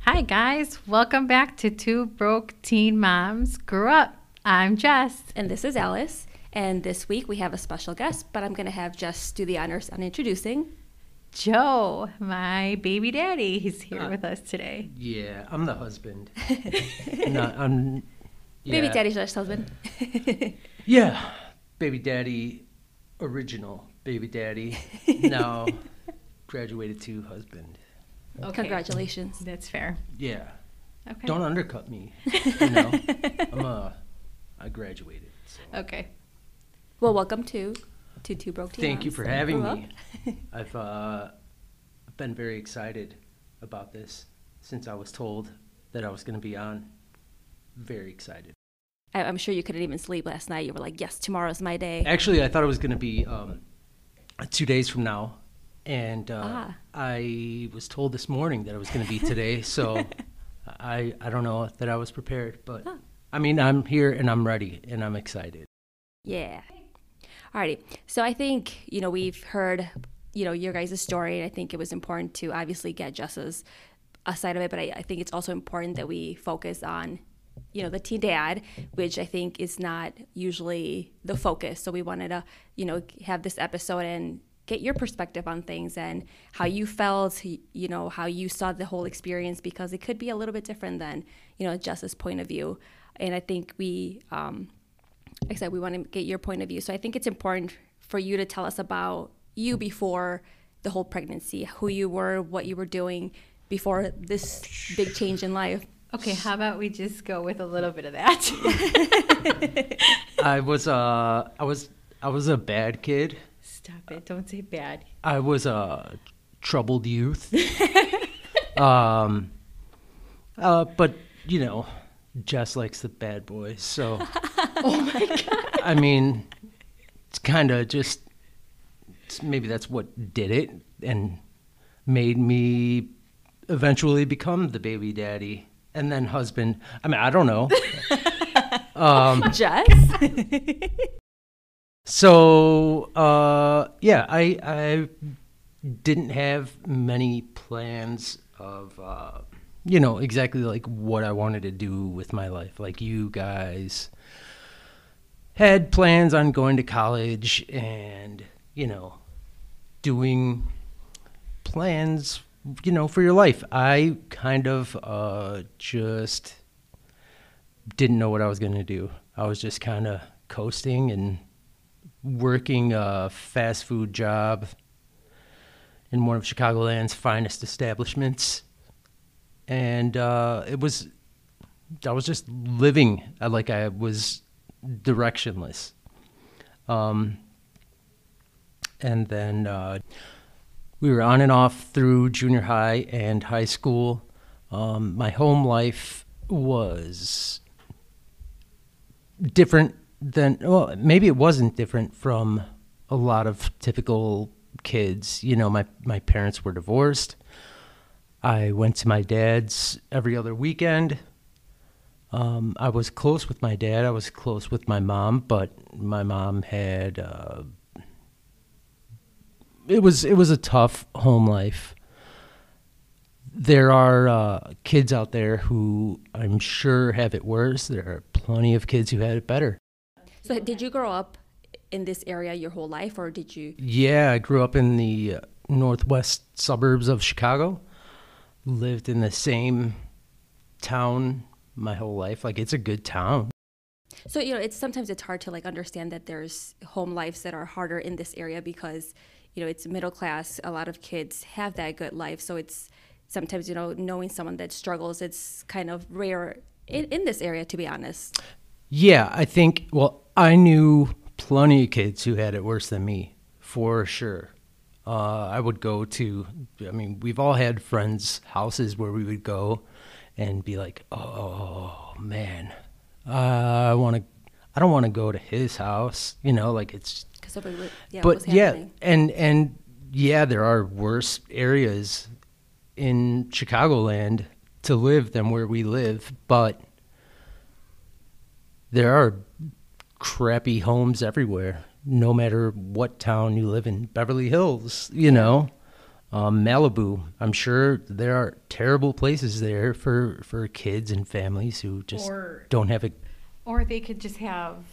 Hi, guys. Welcome back to Two Broke Teen Moms Grew Up. I'm Jess. And this is Alice. And this week we have a special guest, but I'm going to have Jess do the honors on introducing. Joe, my baby daddy. He's here Uh, with us today. Yeah, I'm the husband. no, I'm. Baby yeah. daddy slash husband. Yeah, baby daddy, original baby daddy. Now graduated to husband. Okay. Congratulations. That's fair. Yeah, Okay. don't undercut me. You know, I'm a. I graduated. So. Okay. Well, welcome to to Two Broke Teen Thank you for having me. I've uh, been very excited about this since I was told that I was going to be on. Very excited. I, I'm sure you couldn't even sleep last night. You were like, yes, tomorrow's my day. Actually, I thought it was going to be um, two days from now, and uh, Ah. I was told this morning that it was going to be today. so I I don't know that I was prepared, but Huh. I mean I'm here and I'm ready and I'm excited. Yeah. Alrighty. So I think, you know, we've heard, you know, your guys' story. And I think it was important to obviously get Jess's a side of it, but I, I think it's also important that we focus on, you know, the teen dad, which I think is not usually the focus. So we wanted to, you know, have this episode and get your perspective on things and how you felt, you know, how you saw the whole experience because it could be a little bit different than, you know, Jess's point of view. And I think we, um, like I said, we want to get your point of view. So I think it's important for you to tell us about you before the whole pregnancy, who you were, what you were doing before this big change in life. Okay. How about we just go with a little bit of that? I was uh I was I was a bad kid. Stop it. Don't say bad. I was a troubled youth. um, uh, but you know, Jess likes the bad boys, so. oh my god! I mean, it's kind of just maybe that's what did it and made me eventually become the baby daddy and then husband. I mean, I don't know. Jess? So uh, yeah, I I didn't have many plans of uh, you know exactly like what I wanted to do with my life. Like you guys had plans on going to college and you know doing plans you know for your life. I kind of uh, just didn't know what I was going to do. I was just kind of coasting and working a fast food job in one of Chicagoland's finest establishments. And uh, it was, I was just living uh, like I was directionless. Um, and then uh, we were on and off through junior high and high school. Um, my home life was different than well maybe it wasn't different from a lot of typical kids. You know my my parents were divorced. I went to my dad's every other weekend. Um, i was close with my dad. I was close with my mom but my mom had uh, it was it was a tough home life there are uh, kids out there who I'm sure have it worse. There are plenty of kids who had it better. So did you grow up in this area your whole life or did you Yeah, I grew up in the uh, northwest suburbs of Chicago. Lived in the same town my whole life. Like it's a good town. So you know, it's sometimes it's hard to like understand that there's home lives that are harder in this area because you know it's middle class. A lot of kids have that good life, so it's sometimes you know knowing someone that struggles. It's kind of rare in, in this area, to be honest. Yeah, I think, well, I knew plenty of kids who had it worse than me, for sure. Uh, I would go to, I mean, we've all had friends' houses where we would go and be like, oh, man, uh, I want to, I don't want to go to his house, you know, like it's, Because of what, yeah, but what's yeah, and, and yeah, there are worse areas in Chicagoland to live than where we live, but there are crappy homes everywhere, no matter what town you live in. Beverly Hills, you know, um, Malibu. I'm sure there are terrible places there for for kids and families who just Or- don't have a. Or they could just have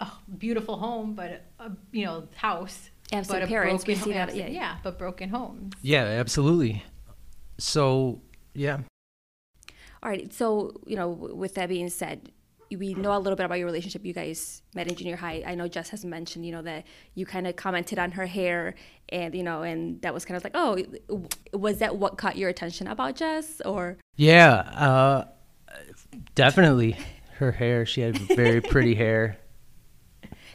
a beautiful home, but a you know house. Absent but a parents, we broken see home- that, yeah. absent- yeah, but broken homes. Yeah, absolutely. So yeah, All right. So, you know, with that being said, we know a little bit about your relationship. You guys met in junior high. I know Jess has mentioned, you know, that you kind of commented on her hair and, you know, and that was kind of like, oh, was that what caught your attention about Jess or? yeah, uh, definitely. Her hair, she had very pretty hair.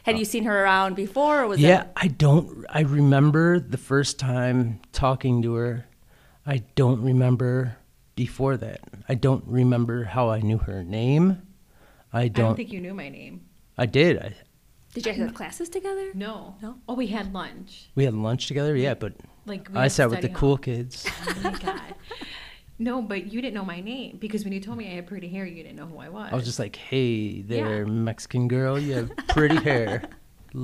Had you seen her around before or was Yeah, that? I don't. I remember the first time talking to her. I don't remember before that. I don't remember how I knew her name. I I don't. I don't think you knew my name. I did. I, Did you guys have classes together? No. No? Oh, we had lunch. we had lunch together. Yeah, but Like we I sat with the study cool kids. Oh my god. No, but you didn't know my name because when you told me I had pretty hair, you didn't know who I was. I was just like, "Hey there, Yeah. Mexican girl, you have pretty hair."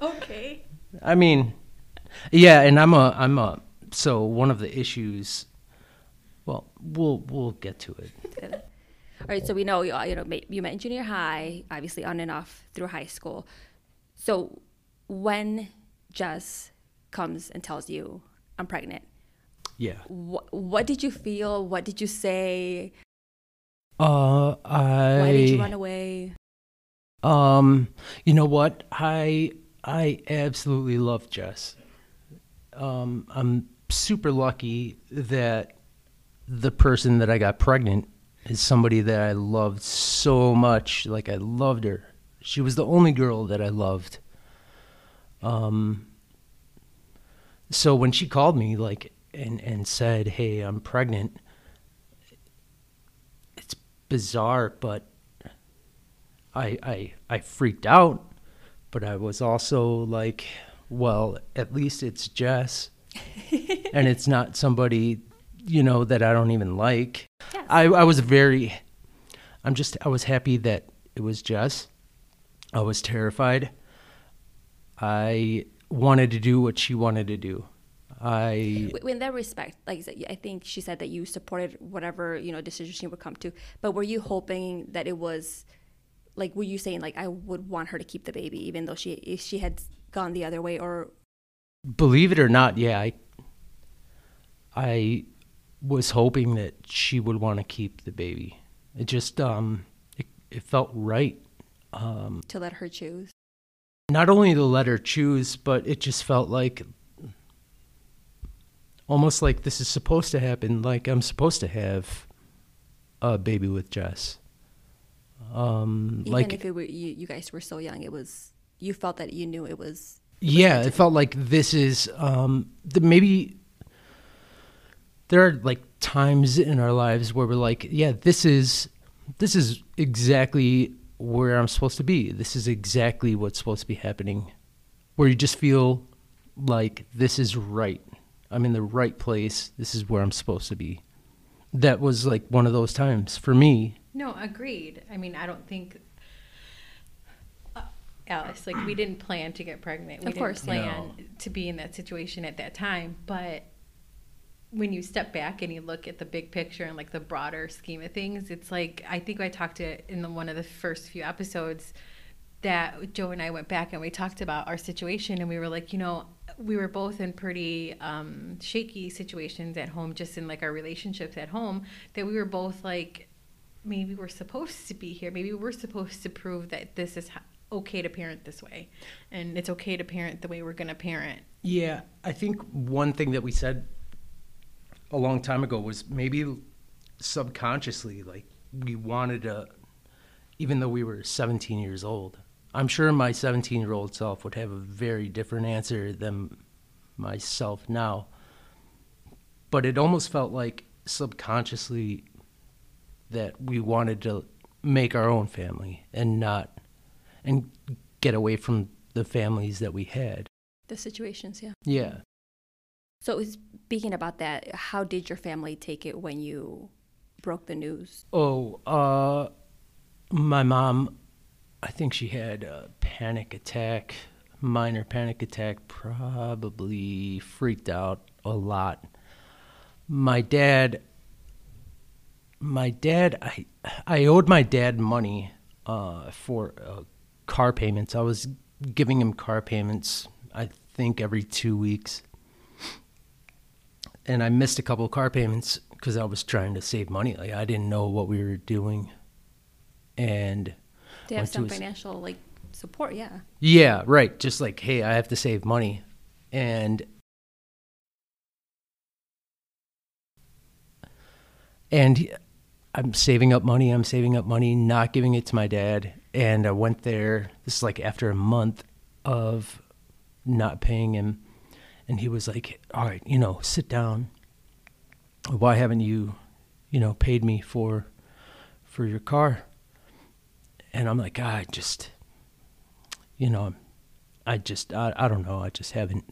Okay. I mean, yeah, and I'm a I'm a so one of the issues. Well, we'll we'll get to it. All right, so we know you, uh, you know you met in junior high, obviously on and off through high school. So when Jess comes and tells you I'm pregnant, Yeah. what what did you feel? What did you say? Uh, I. Why did you run away? Um, you know what? I I absolutely love Jess. Um, I'm super lucky that the person that I got pregnant is somebody that I loved so much. Like I loved her. She was the only girl that I loved. Um. So when she called me, like, and and said, "Hey, I'm pregnant," it's bizarre, but I I I freaked out, but I was also like, well, at least it's Jess, and it's not somebody, you know, that I don't even like. Yes. I I was very, I'm just I was happy that it was Jess. I was terrified. I wanted to do what she wanted to do. I In that respect, like I I think she said that you supported whatever you know decision she would come to. But were you hoping that it was, like, were you saying like I would want her to keep the baby even though she if she had gone the other way, or believe it or not, yeah, I I was hoping that she would want to keep the baby. It just um it, it felt right. Um to let her choose? not only to let her choose, but it just felt like almost like this is supposed to happen, like I'm supposed to have a baby with Jess. Um Even like if it were you, you guys were so young, it was you felt that you knew it was yeah it felt like this is um the, maybe there are like times in our lives where we're like yeah this is this is exactly where i'm supposed to be. This is exactly what's supposed to be happening. Where you just feel like this is right i'm in the right place this is where i'm supposed to be that was like one of those times for me No, agreed. I mean, I don't think uh, Alice, like we didn't plan to get pregnant. We Of course, didn't yeah. plan to be in that situation at that time, but when you step back and you look at the big picture and like the broader scheme of things, it's like I think I talked to in the, one of the first few episodes that Joe and I went back and we talked about our situation and we were like, you know, we were both in pretty um, shaky situations at home, just in like our relationships at home, that we were both like, maybe we're supposed to be here. Maybe we're supposed to prove that this is okay to parent this way, and it's okay to parent the way we're going to parent. Yeah, I think one thing that we said a long time ago was maybe subconsciously, like we wanted to, even though we were 17 years old. I'm sure my 17 year old self would have a very different answer than myself now. But it almost felt like subconsciously that we wanted to make our own family and not, and get away from the families that we had. the situations. Yeah. Yeah. So speaking about that, how did your family take it when you broke the news? Oh, uh, my mom I think she had a panic attack, minor panic attack, probably freaked out a lot. My dad, my dad, I, I owed my dad money uh, for uh, car payments. I was giving him car payments, I think, every two weeks. And I missed a couple of car payments because I was trying to save money. Like, I didn't know what we were doing. And They have some financial like support, yeah. yeah, right. Just like, hey, I have to save money. And and I'm saving up money, I'm saving up money, not giving it to my dad. And I went there, this is like after a month of not paying him. And he was like, All right, you know, sit down. Why haven't you, you know, paid me for for your car? And I'm like, I just you know, I just, I, I don't know, I just haven't.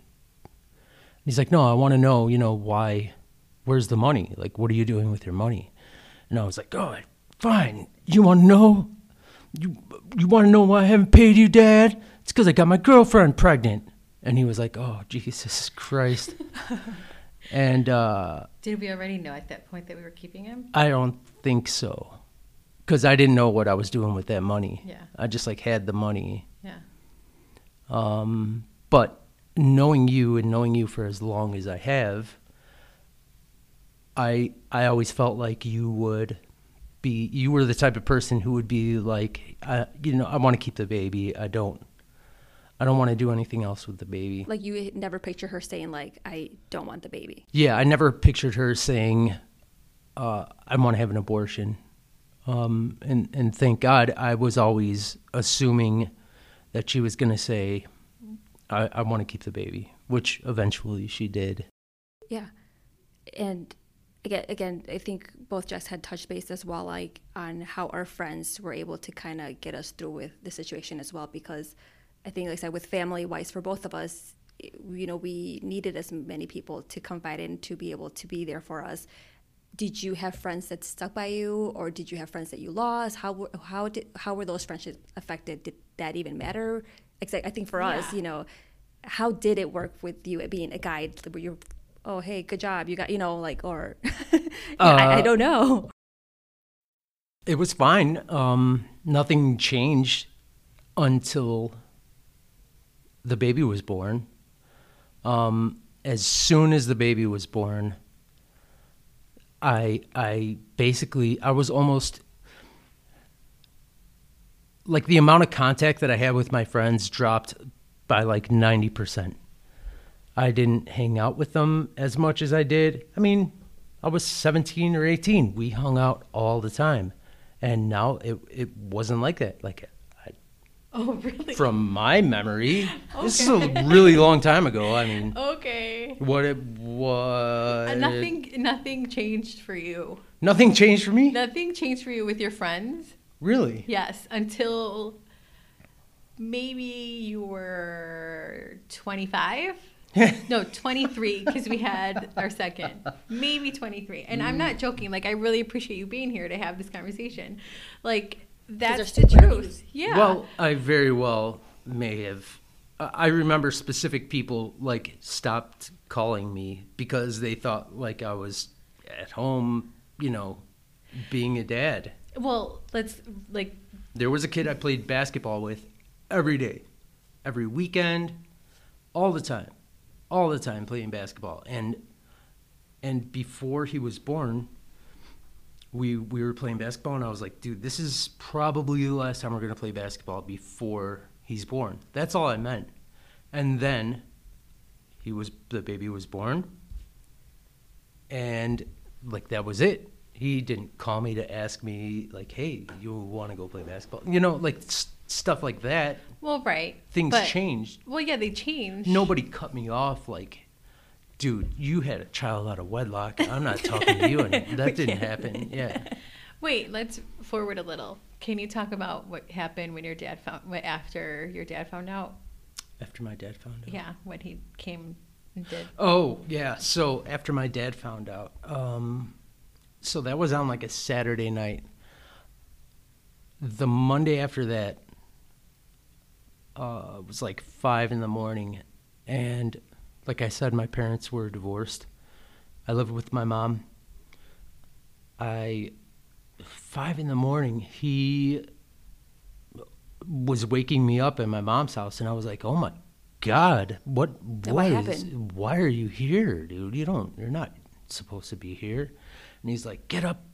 He's like, no, I want to know, you know, why, where's the money? Like, what are you doing with your money? And I was like, oh, fine. You want to know? You, you want to know why I haven't paid you, Dad? It's because I got my girlfriend pregnant. And he was like, oh, Jesus Christ. and uh, Did we already know at that point that we were keeping him? I don't think so. Because I didn't know what I was doing with that money. Yeah. I just like had the money Yeah. Um, but knowing you and knowing you for as long as I have, I I always felt like you would be you were the type of person who would be like, I, you know, I want to keep the baby. I don't. I don't want to do anything else with the baby. Like you never picture her saying like, I don't want the baby. Yeah, I never pictured her saying, uh, "I want to have an abortion," um, and and thank God I was always assuming that she was going to say, "I, I want to keep the baby," which eventually she did. Yeah, and again, again, I think both Jess had touched base as well, like on how our friends were able to kind of get us through with the situation as well. Because I think, like I said, with family wise, for both of us, you know, we needed as many people to confide in to be able to be there for us. Did you have friends that stuck by you, or did you have friends that you lost? How were- how did how were those friendships affected? Did that even matter? Exactly. I think for us, you know, how did it work with you being a guide? Were you, oh hey, good job, you got you know like or Yeah, I, I Uh, don't know. It was fine. Um, nothing changed until the baby was born. Um, as soon as the baby was born, I I basically I was almost like the amount of contact that I had with my friends dropped by like 90%. I didn't hang out with them as much as I did. I mean, I was 17 or 18. We hung out all the time. And now it it wasn't like that. Like Oh, really? from my memory, this is a really long time ago. I mean, okay. what it was Uh, nothing. Nothing changed for you. nothing changed for me? Nothing changed for you with your friends. Really? Yes, until maybe you were 25. no, 23 because we had our second. Maybe 23. And I'm not joking. Like I really appreciate you being here to have this conversation. Like that's the truth. Yeah. Well, I very well may have. I I remember specific people like stopped calling me because they thought like I was at home, you know, being a dad. well, let's like There was a kid I played basketball with every day, every weekend, all the time, all the time playing basketball. And and before he was born, we we were playing basketball, and I was like, dude, this is probably the last time we're gonna play basketball before he's born. That's all I meant. And then he was the baby was born, and like that was it. He didn't call me to ask me like, "Hey, you want to go play basketball?" You know, like s- stuff like that. well, right. Things but- changed. Well, yeah, they changed. Nobody cut me off like, "Dude, you had a child out of wedlock. I'm not talking to you." And that didn't happen. Yeah. Wait, let's forward a little. Can you talk about what happened when your dad found what after your dad found out? After my dad found out. Yeah, when he came and did. Oh yeah. So after my dad found out, um, so that was on like a Saturday night. The Monday after that, uh, it was like five in the morning, and like I said, my parents were divorced. I lived with my mom. I five in the morning. He was waking me up at my mom's house, and I was like, "Oh my god, what? what What is? Why are you here, dude? You don't. You're not supposed to be here." And he's like, "Get up.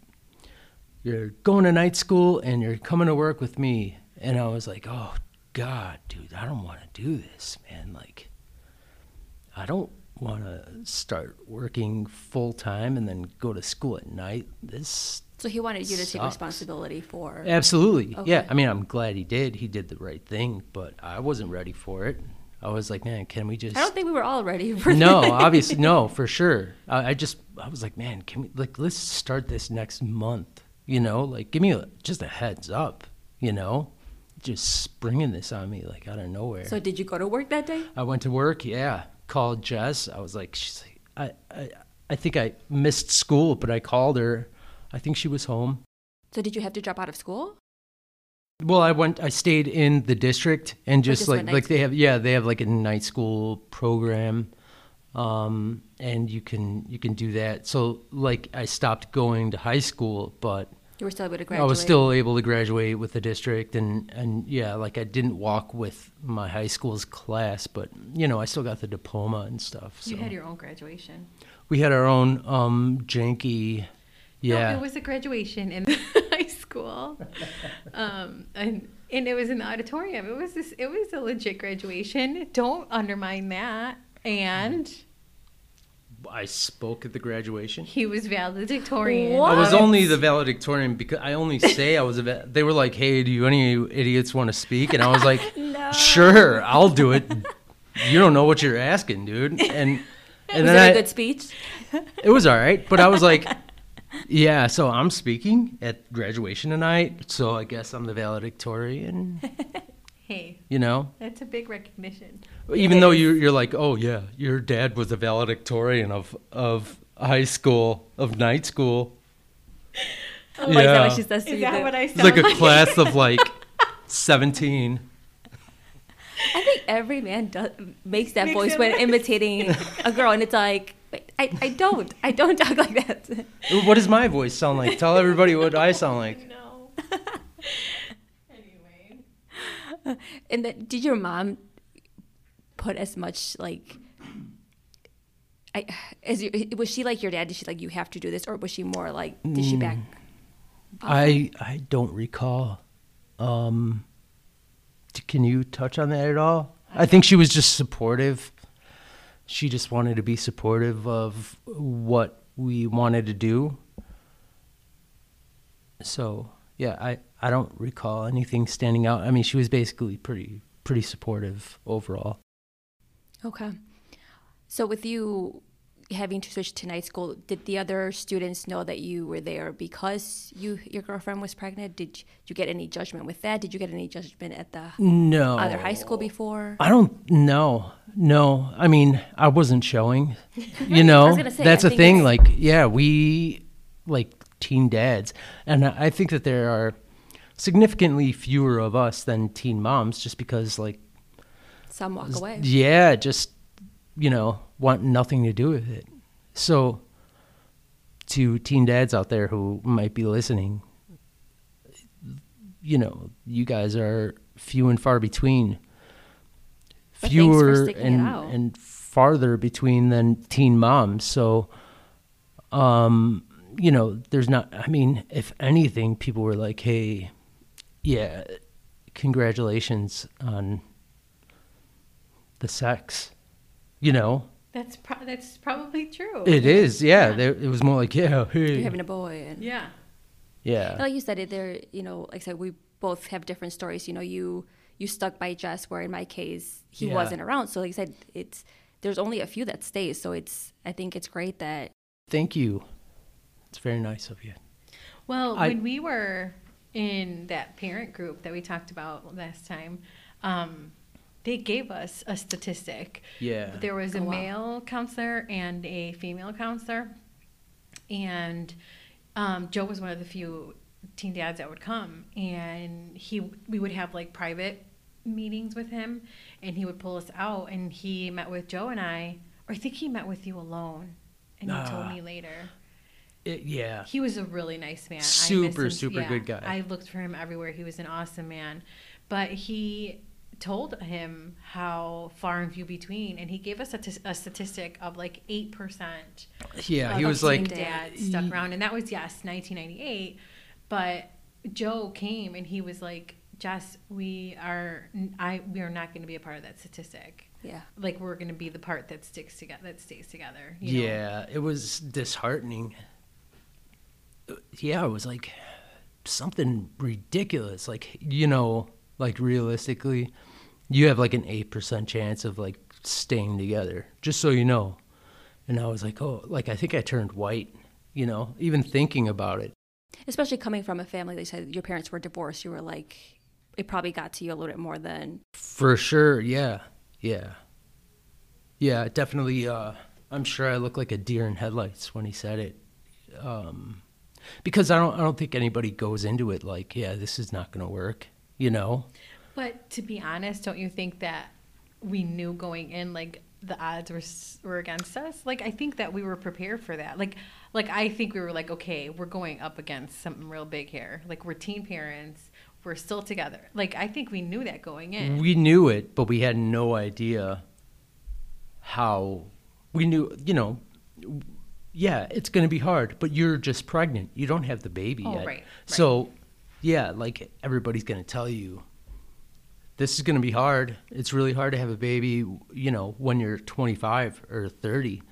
You're going to night school, and you're coming to work with me." And I was like, "Oh God, dude, I don't want to do this, man. Like, I don't." Want to start working full time and then go to school at night. This So he wanted you to take responsibility for. Absolutely. Yeah. I mean, I'm glad he did. He did the right thing, but I wasn't ready for it. I was like, man, can we just. I don't think we were all ready for it? no, that. obviously, no, for sure. I, I just, I was like, man, can we, like, let's start this next month, you know? Like, give me a, just a heads up, you know? Just springing this on me, like, out of nowhere. So did you go to work that day? I went to work, yeah. Called Jess. I was like, she's like, I, I, I think I missed school, but I called her. I think she was home. So did you have to drop out of school? Well, I went. I stayed in the district and just, just like like they have yeah they have like a night school program, um, and you can you can do that. So like I stopped going to high school, but You were still able to graduate. I was still able to graduate with the district, and and yeah, like I didn't walk with my high school's class, but you know I still got the diploma and stuff. So You had your own graduation. we had our own um janky, yeah. No, it was a graduation in high school, um, and and it was in the auditorium. It was this. It was a legit graduation. Don't undermine that. And I spoke at the graduation. he was valedictorian. What? I was only the valedictorian because I only say I was a. Va- they were like, "Hey, do you any idiots want to speak?" And I was like, No. "Sure, I'll do it." You don't know what you're asking, dude. And and Was then it I, a good speech? it was all right, but I was like, "Yeah." So I'm speaking at graduation tonight, so I guess I'm the valedictorian. Hey, You know, that's a big recognition. Even though you're you're like, "Oh yeah, your dad was a valedictorian of of high school of night school." Oh, is that Yeah. what she says Is you? that what I It's sound like a class of like 17. I think every man does, makes that Makes voice when like- imitating a girl, and it's like, I, I don't. I don't talk like that. What does my voice sound like? Tell everybody what I sound like. No. anyway. And then, did your mom put as much like? I, as you, was she like your dad? Did she like you have to do this, or was she more like did she back? I I don't recall. Um, can you touch on that at all? I think she was just supportive. She just wanted to be supportive of what we wanted to do. So yeah, I I don't recall anything standing out. I mean, she was basically pretty pretty supportive overall. Okay. So with you having to switch to night school, did the other students know that you were there because you your girlfriend was pregnant? Did you get any judgment with that? Did you get any judgment at the No. other high school before? I don't know. No, I mean, I wasn't showing. You know, say, that's I a thing. Like, yeah, we like teen dads, and I think that there are significantly fewer of us than teen moms, just because, like, Some walk away. yeah, just you know, want nothing to do with it. So, to teen dads out there who might be listening, you know, you guys are few and far between. But Fewer and and farther between than teen moms. So, um, you know, there's not. I mean, if anything, people were like, "Hey, yeah, congratulations on the sex." You know, That's pro- that's probably true. it is. Yeah, Yeah. There, it was more like, "Yeah, hey, You're having a boy, and yeah. yeah." like you said, it there. You know, like I said, we both have different stories. You know, you you stuck by Jess, where in my case he Yeah. wasn't around. So like I said, it's there's only a few that stays. So it's I think it's great that Thank you. It's very nice of you. Well, I- when we were in that parent group that we talked about last time, um, they gave us a statistic. Yeah. There was a Oh, wow. male counselor and a female counselor, and um, Joe was one of the few teen dads that would come, and he we would have like private meetings with him, and he would pull us out, and he met with Joe and I, or I think he met with you alone, and he told Ah. me later. It- yeah. He was a really nice man. I Super, him- super good guy. I looked for him everywhere. He was an awesome man. But he told him how far and few between, and he gave us a, t- a statistic of like 8%. Yeah, he of was teen like, dads stuck around. And that was, yes, 1998. But Joe came and he was like, Jess, we are, I, we are not going to be a part of that statistic. Yeah. Like we're going to be the part that sticks together, that stays together. you know? yeah, it was disheartening. Yeah, it was like something ridiculous. Like, you know, like realistically, you have like an 8% chance of like staying together, just so you know. And I was like, oh, like I think I turned white, you know, even thinking about it. Especially coming from a family that said your parents were divorced, you were like, it probably got to you a little bit more than For sure, yeah. Yeah. Yeah, definitely uh I'm sure I look like a deer in headlights when he said it. Um because I don't I don't think anybody goes into it like, yeah, this is not going to work, you know. But to be honest, don't you think that we knew going in like the odds were were against us? Like I think that we were prepared for that. Like like I think we were like, okay, we're going up against something real big here. Like we're teen parents, we're still together. Like I think we knew that going in. We knew it, but we had no idea how we knew, you know, yeah, it's going to be hard, but you're just pregnant. You don't have the baby Oh, yet. right, right. So, yeah, like everybody's going to tell you this is going to be hard. It's really hard to have a baby, you know, when you're 25 or 30.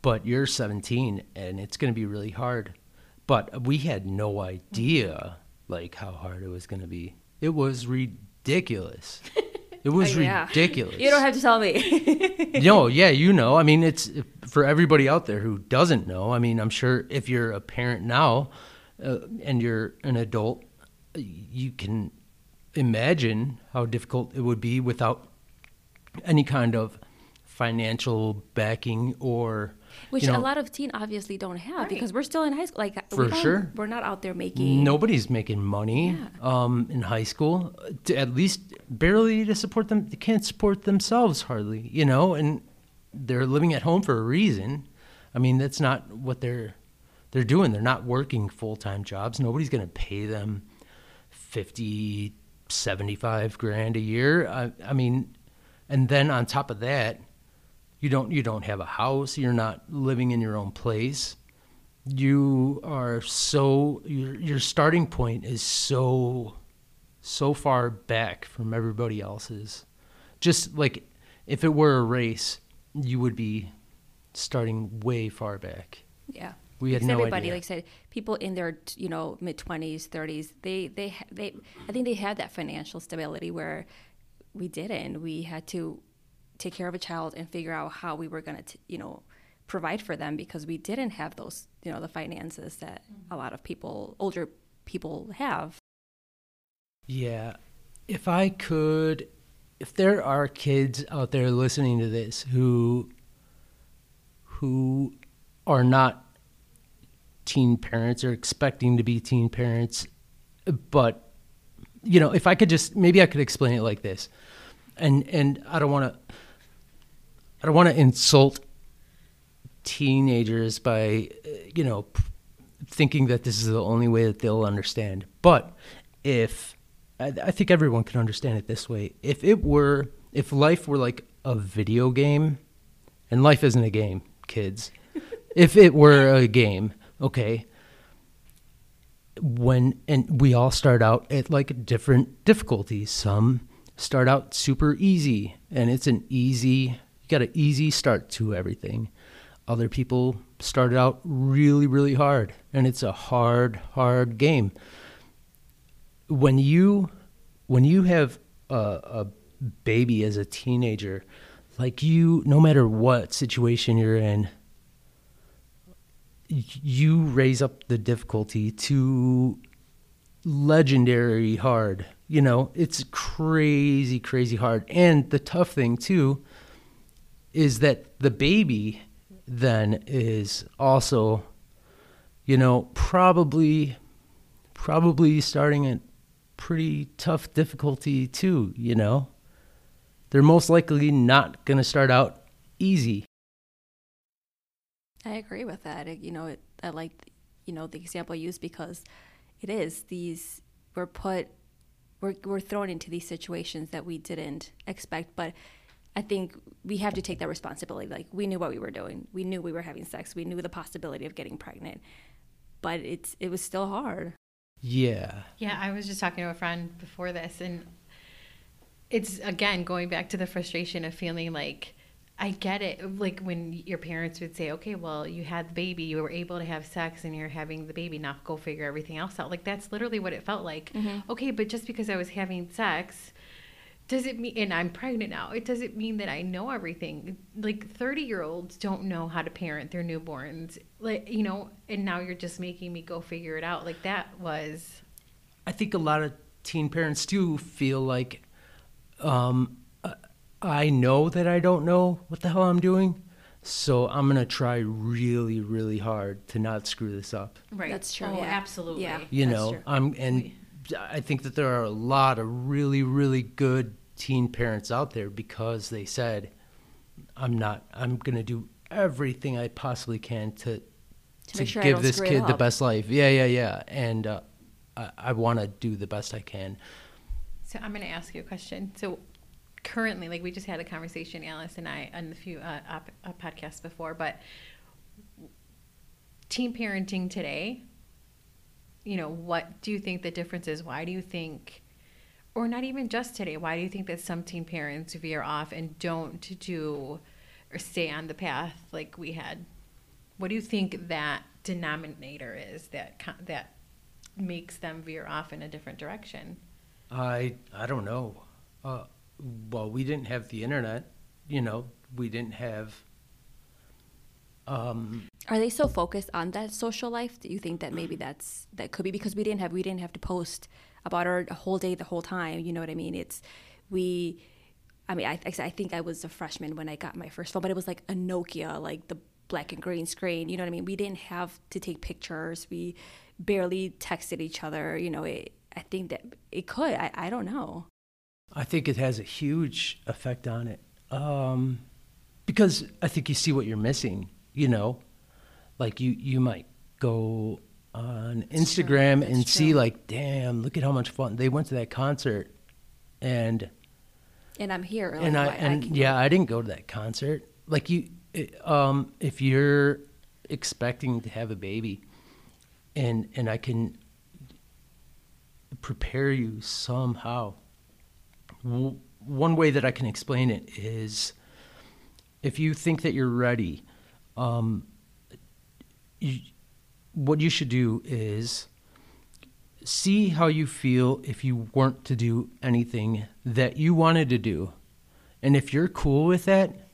But you're 17 and it's going to be really hard. But we had no idea like how hard it was going to be. It was ridiculous. It was Oh, yeah. ridiculous. You don't have to tell me. no, yeah, you know. I mean, it's for everybody out there who doesn't know. I mean, I'm sure if you're a parent now uh, and you're an adult, you can imagine how difficult it would be without any kind of financial backing or Which you know, a lot of teen obviously don't have Right. because we're still in high school. Like For we sure we're not out there making. Nobody's making money Yeah. um, in high school, to at least barely to support them. They can't support themselves hardly, you know, and they're living at home for a reason. I mean, that's not what they're they're doing. They're not working full time jobs. Nobody's going to pay them 50, 75 grand a year. I, I mean, and then on top of that, you don't you don't have a house. You're not living in your own place you are so your your starting point is so so far back from everybody else's just like if it were a race you would be starting way far back Yeah. We had Because no everybody, idea like I said, people in their you know mid twenties, thirties, they they they I think they had that financial stability where we didn't. We had to take care of a child and figure out how we were going to you know provide for them because we didn't have those you know the finances that a lot of people older people have. yeah if i could if there are kids out there listening to this who who are not teen parents or expecting to be teen parents. But you know if i could just maybe i could explain it like this. And and i don't want to i don't want to insult teenagers by uh, you know p- thinking that this is the only way that they'll understand. But if I, I think everyone can understand it this way. If it were if life were like a video game and life isn't a game kids. If it were a game okay. When and we all start out at like different difficulties. Some start out super easy and it's an easy you got an easy start to everything. Other people start out really really hard and it's a hard hard game. When you when you have a, a baby as a teenager like you no matter what situation you're in you raise up the difficulty to legendary hard you know it's crazy crazy hard and the tough thing too is that the baby then is also you know probably probably starting at pretty tough difficulty too, you know. They're most likely not going to start out easy. I agree with that. It- You know, it, I like, you know, the example you used because it is these we're put, we're we're thrown into these situations that we didn't expect. But I think we have to take that responsibility. Like we knew what we were doing. We knew we were having sex. We knew the possibility of getting pregnant. But it's it was still hard. Yeah. Yeah, I was just talking to a friend before this, and it's again going back to the frustration of feeling like I get it. Like when your parents would say, okay, well, you had the baby, you were able to have sex, and you're having the baby, now go figure everything else out. Like that's literally what it felt like. Okay, but just because I was having sex, does it mean and i'm pregnant now it doesn't mean that i know everything like 30 year olds don't know how to parent their newborns like you know and now you're just making me go figure it out like that was I think a lot of teen parents do feel like um, I know that I don't know what the hell I'm doing, so I'm gonna try really, really hard to not screw this up. right That's true, oh yeah. absolutely Yeah. You That's know, true. I'm and I think that there are a lot of really, really good teen parents out there because they said, "I'm not. I'm gonna do everything I possibly can to To make sure give this kid the best life." Yeah, yeah, yeah. And uh, I, I want to do the best I can. so i'm going to ask you a question so currently like we just had a conversation alice and i on a few uh, op- uh, podcasts before but teen parenting today you know what do you think the difference is? Why do you think or not even just today why do you think that some teen parents veer off and don't do or stay on the path like we had? What do you think that denominator is that that makes them veer off in a different direction? I I don't know. Uh, well, we didn't have the internet. You know, we didn't have. Um, Are they so focused on that social life? Do you think that maybe that's that could be because we didn't have we didn't have to post about our whole day the whole time. You know what I mean? It's we. I mean, I I think I was a freshman when I got my first phone, but it was like a Nokia, like the black and green screen. You know what I mean? We didn't have to take pictures. We barely texted each other. You know, it, I think that it could. I, I don't know. I think it has a huge effect on it. Um, because I think you see what you're missing, you know? Like you you might go on Instagram That's and see true. like, damn, look at how much fun they went to that concert. And And I'm here. and I like, and can- yeah, I didn't go to that concert. Like you, it, um, if you're expecting to have a baby, and and I can prepare you somehow. W- one way that I can explain it is, if you think that you're ready, um, you, what you should do is see how you feel if you weren't to do anything that you wanted to do. And if you're cool with that,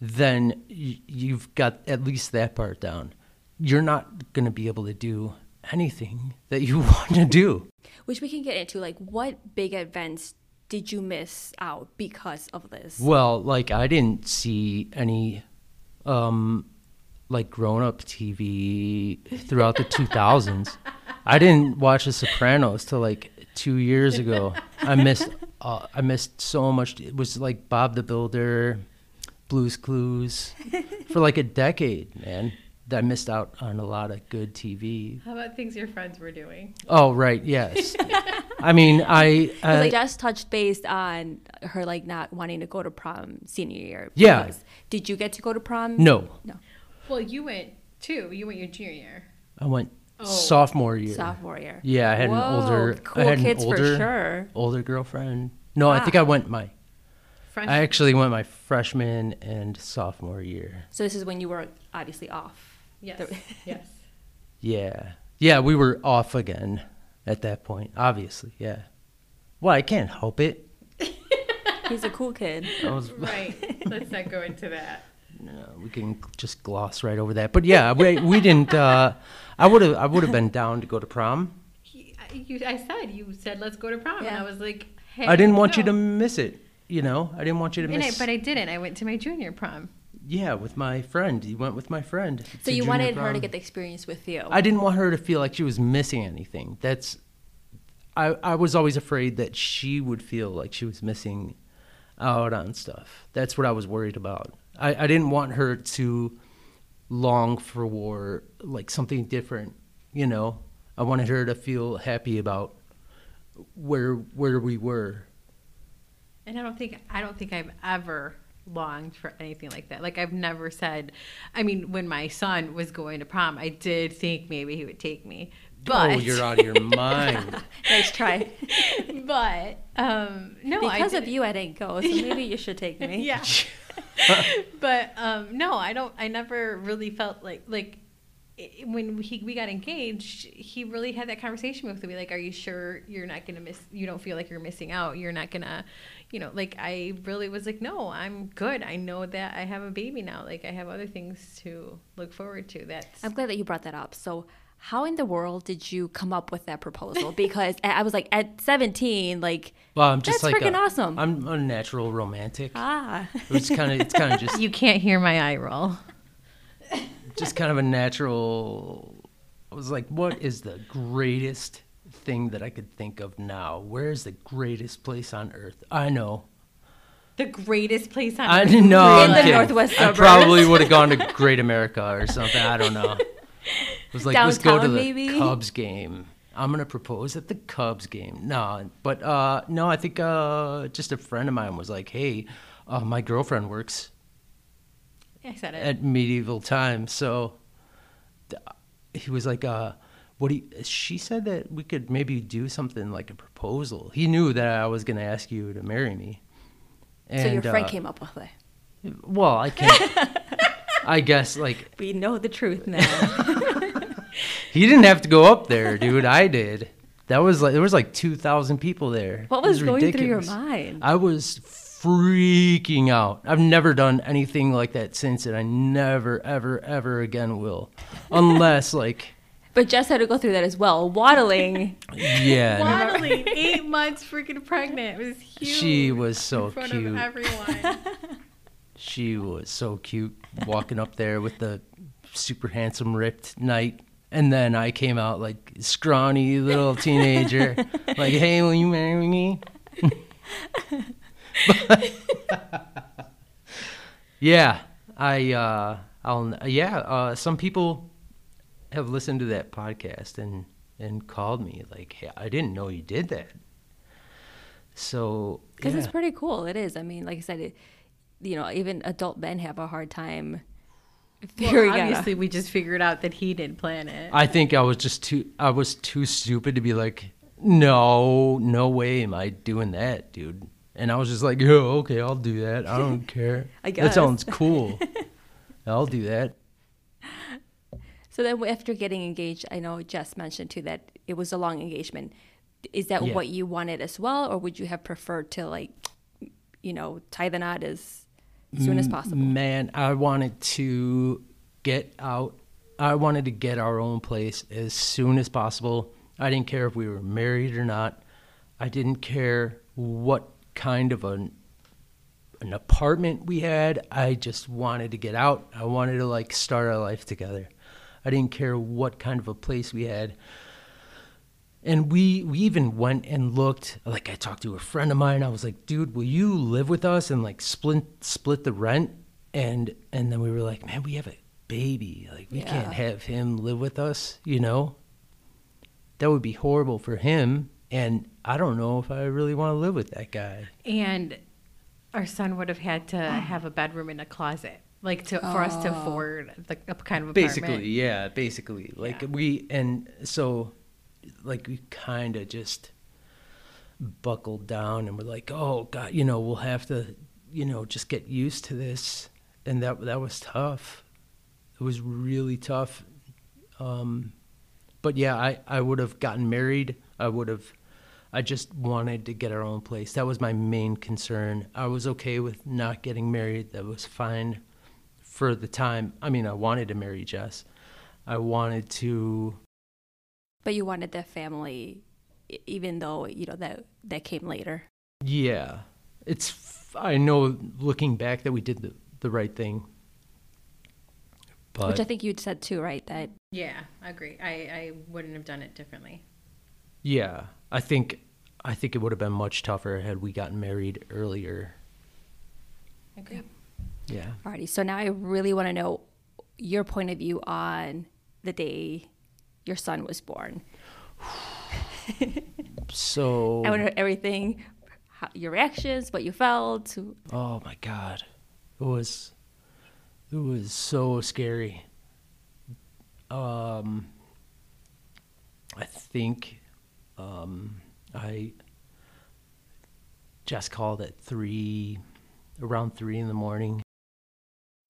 then you've got at least that part down. You're not going to be able to do anything that you want to do. which we can get into. Like, what big events did you miss out because of this? Well, like I didn't see any um like grown-up TV throughout the 2000s. I didn't watch The Sopranos till like 2 years ago. I missed uh, I missed so much. It was like Bob the Builder, Blues Clues for like a decade, man. I missed out on a lot of good TV. how about things your friends were doing Oh, right, yes. I mean, I, Because I I just touched base on her like not wanting to go to prom senior year. Yeah. because- Did you get to go to prom? no, No. well you went too you went your junior year I went Oh. sophomore year. Sophomore year. Yeah, I had Whoa, an older, cool I had kids an older, for sure. older girlfriend. No, I think I went my, French I actually went my freshman and sophomore year. So this is when you were obviously off. Yes yes Yeah, yeah, we were off again at that point. Obviously, yeah. Well, I can't help it. He's a cool kid. I was, right let's not go into that no, we can just gloss right over that. But yeah, we we didn't. Uh, I would have I would have been down to go to prom. he, I- you, I said you said let's go to prom and i was like hey I didn't want you to miss it. You know, I didn't want you to and I, miss. but i didn't i went to my junior prom yeah, with my friend. You went with my friend. So you junior wanted her to get the experience with you. I didn't want her to feel like she was missing anything. That's I, I was always afraid that she would feel like she was missing out on stuff. That's what I was worried about. I, I didn't want her to long for war, like something different, you know. I wanted her to feel happy about where where we were. And I don't think I don't think I've ever longed for anything like that. Like I've never said I mean, when my son was going to prom, I did think maybe he would take me. But oh, you're out of your mind. nice try. but um no, I because of you, I didn't go, so maybe you should take me. Yeah. but um no, I don't I never really felt like like i- when he, we got engaged, he really had that conversation with me. Like, are you sure you're not gonna miss? You don't feel like you're missing out. You're not gonna, you know. Like, I really was like, no, I'm good. I know that I have a baby now. Like, I have other things to look forward to. That's I'm glad that you brought that up. So, how in the world did you come up with that proposal? Because I I was like, at 17, like, Well, I'm just That's like freaking a- awesome. I'm a natural romantic. ah. It's kind of it's kind of just you can't hear my eye roll. Just kind of a natural. I was like, what is the greatest thing that I could think of now? Where is the greatest place on earth? I know. The greatest place on I earth. know. In I'm the. Northwest I probably would have gone to Great America or something. I don't know. It was like, let's go to the maybe? Cubs game. I'm gonna propose at the Cubs game. No, but uh, no, I think uh, just a friend of mine was like, "Hey, uh, my girlfriend works I said it. at medieval times. So th- he was like, uh, what do you, she said that we could maybe do something like a proposal. He knew that I was going to ask you to marry me. so, your friend uh, came up with it. Well, I can't. I guess like We know the truth now. he didn't have to go up there, dude. I did. That was like there was like two thousand people there. what It was going through your mind? I was freaking out. I've never done anything like that since, and I never, ever, ever again will, unless like But Jess had to go through that as well, waddling. yeah. Waddling, eight months freaking pregnant. It was huge. She was so in front cute. of everyone. She was so cute walking up there with the super handsome ripped knight. And then I came out like scrawny little teenager, like, "Hey, will you marry me?" But- yeah, I, uh, I'll, yeah. Uh, some people have listened to that podcast and and called me like, "Hey, I didn't know you did that." So Because it's pretty cool. It is. I mean, like I said, it, you know, even adult men have a hard time Well, figuring out. obviously, we just figured out that he didn't plan it. I think I was just too I was too stupid to be like, no, no way am I doing that, dude. And I was just like, oh, okay, I'll do that. I don't care. I That sounds cool. I'll do that. So then, after getting engaged, I know Jess mentioned too that it was a long engagement. Is that Yeah. what you wanted as well, or would you have preferred to like, you know, tie the knot as soon as possible? Man, I wanted to get out. I wanted to get our own place as soon as possible. I didn't care if we were married or not. I didn't care what kind of an an apartment we had. I just wanted to get out. I wanted to like start our life together. I didn't care what kind of a place we had. And we we even went and looked. Like I talked to a friend of mine. I was like, "Dude, will you live with us and like split split the rent?" And and then we were like, "Man, we have a baby. Like we Yeah. can't have him live with us, you know? That would be horrible for him, and I don't know if I really want to live with that guy." and our son would have had to have a bedroom in a closet, like to for us to afford the a kind of apartment. basically yeah basically. Like Yeah. we and so like we kind of just buckled down and we're like oh god you know we'll have to you know just get used to this. And that that was tough. It was really tough. Um but yeah i i would have gotten married. I would have i just wanted to get our own place that was my main concern i was okay with not getting married that was fine for the time. I mean, I wanted to marry Jess. I wanted to. But you wanted the family, even though you know that that came later. Yeah, it's. I know, looking back, that we did the the right thing. But Which I think you'd said too, right? That Yeah, I agree. I, I wouldn't have done it differently. Yeah, I think I think it would have been much tougher had we gotten married earlier. Okay. Yeah. Alrighty, so now I really want to know your point of view on the day your son was born. So I want to know everything, how, your reactions, what you felt. Oh my god. It was it was so scary. Um I think um I just called at 3 around 3 in the morning.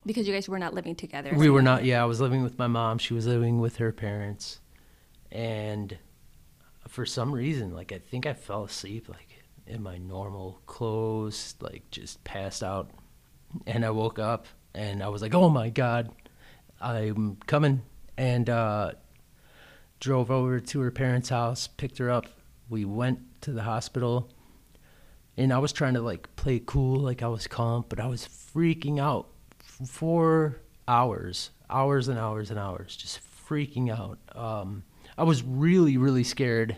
Because you guys were not living together. We were not yeah, I was living with my mom, she was living with her parents. And for some reason like I think I fell asleep like in my normal clothes, like just passed out. And I woke up and I was like, "Oh my god, I'm coming!" And uh, drove over to her parents' house, picked her up. We went to the hospital, and I was trying to like play cool, like I was calm, but I was freaking out for hours, hours and hours and hours, just freaking out. Um, I was really, really scared.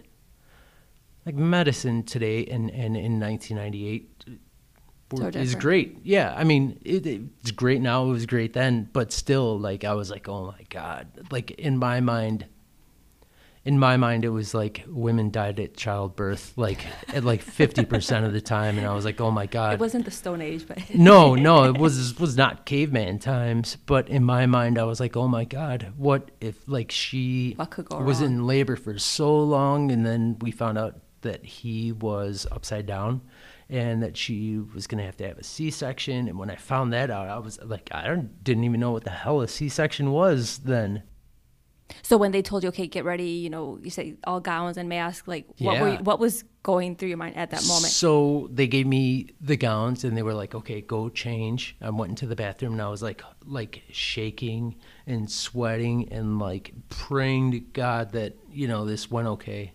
Like medicine today and, and in 1998 So is great. Yeah, I mean, it, it's great now. It was great then, but still, like, I was like, oh my god. Like in my mind, in my mind, it was like women died at childbirth, like at like fifty percent of the time, and I was like, oh my god. It wasn't the Stone Age, but no, no, it was was not caveman times, but in my mind, I was like, oh my god, what if like she What could go was wrong? in labor for so long, and then we found out that he was upside down, and that she was gonna have to have a C-section. And when I found that out, I was like, I didn't even know what the hell a C-section was then. So when they told you, okay, get ready, you know, you say all gowns and masks, like what were you, what was going through your mind at that moment? So they gave me the gowns and they were like, "Okay, go change." I went into the bathroom and I was like like shaking and sweating and like praying to God that, you know, this went okay.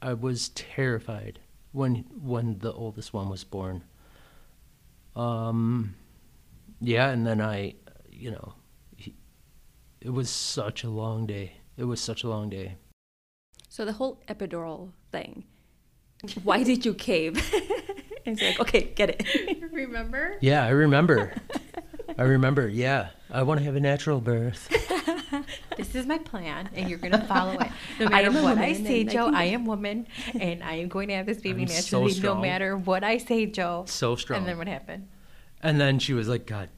I was terrified when when the oldest one was born. Um yeah, and then I, you know, it was such a long day. It was such a long day. So the whole epidural thing, why did you cave? and it's like, okay, get it. Remember? Yeah, I remember. I remember. Yeah, I want to have a natural birth. This is my plan, and you're gonna follow it. No I matter am a what I say, and I Joe, I am woman, and I am going to have this baby I'm so naturally. no matter what I say, Joe. So strong. And then what happened? And then she was like, "God."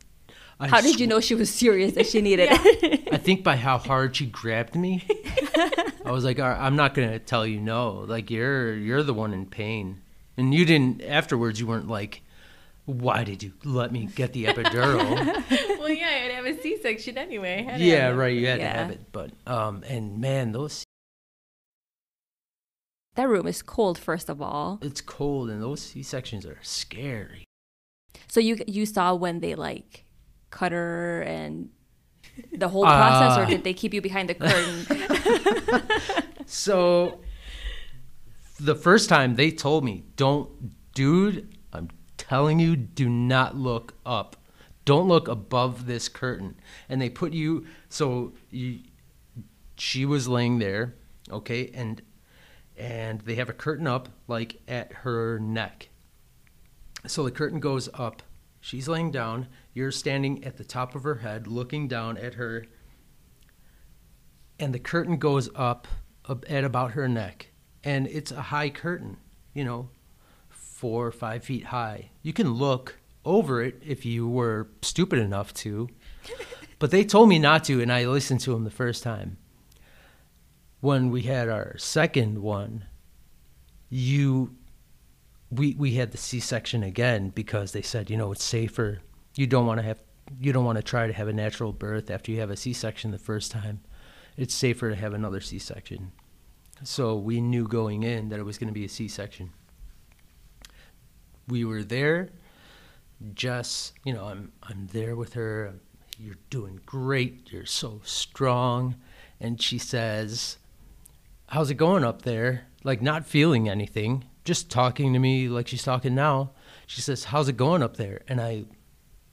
I How did you know she was serious that she needed it? I think by how hard she grabbed me, I was like, "All right, "I'm not gonna tell you no. Like you're you're the one in pain." And you didn't. Afterwards, you weren't like, "Why did you let me get the epidural?" well, yeah, I'd have a C-section anyway. I had to yeah, have right. You had Yeah. to have it. But um, and man, those that room is cold, first of all. it's cold and those C sections are scary. So you you saw when they like cut her and the whole process, or Uh. did they keep you behind the curtain? So the first time they told me, "Don't, dude, I'm telling you, do not look up. Don't look above this curtain." And they put you so you, she was laying there, okay, and and they have a curtain up like at her neck. So the curtain goes up. She's laying down. You're standing at the top of her head, looking down at her. And the curtain goes up at about her neck. And it's a high curtain, you know, four or five feet high. You can look over it if you were stupid enough to. But they told me not to, and I listened to them the first time. When we had our second one, you we we had the C-section again because they said, you know, it's safer. You don't want to have you don't want to try to have a natural birth after you have a C-section the first time. It's safer to have another C-section. So we knew going in that it was going to be a C-section. We were there. Jess, you know, I'm I'm there with her. You're doing great. You're so strong. And she says, how's it going up there? Like not feeling anything, just talking to me like she's talking now. She says, "How's it going up there?" And I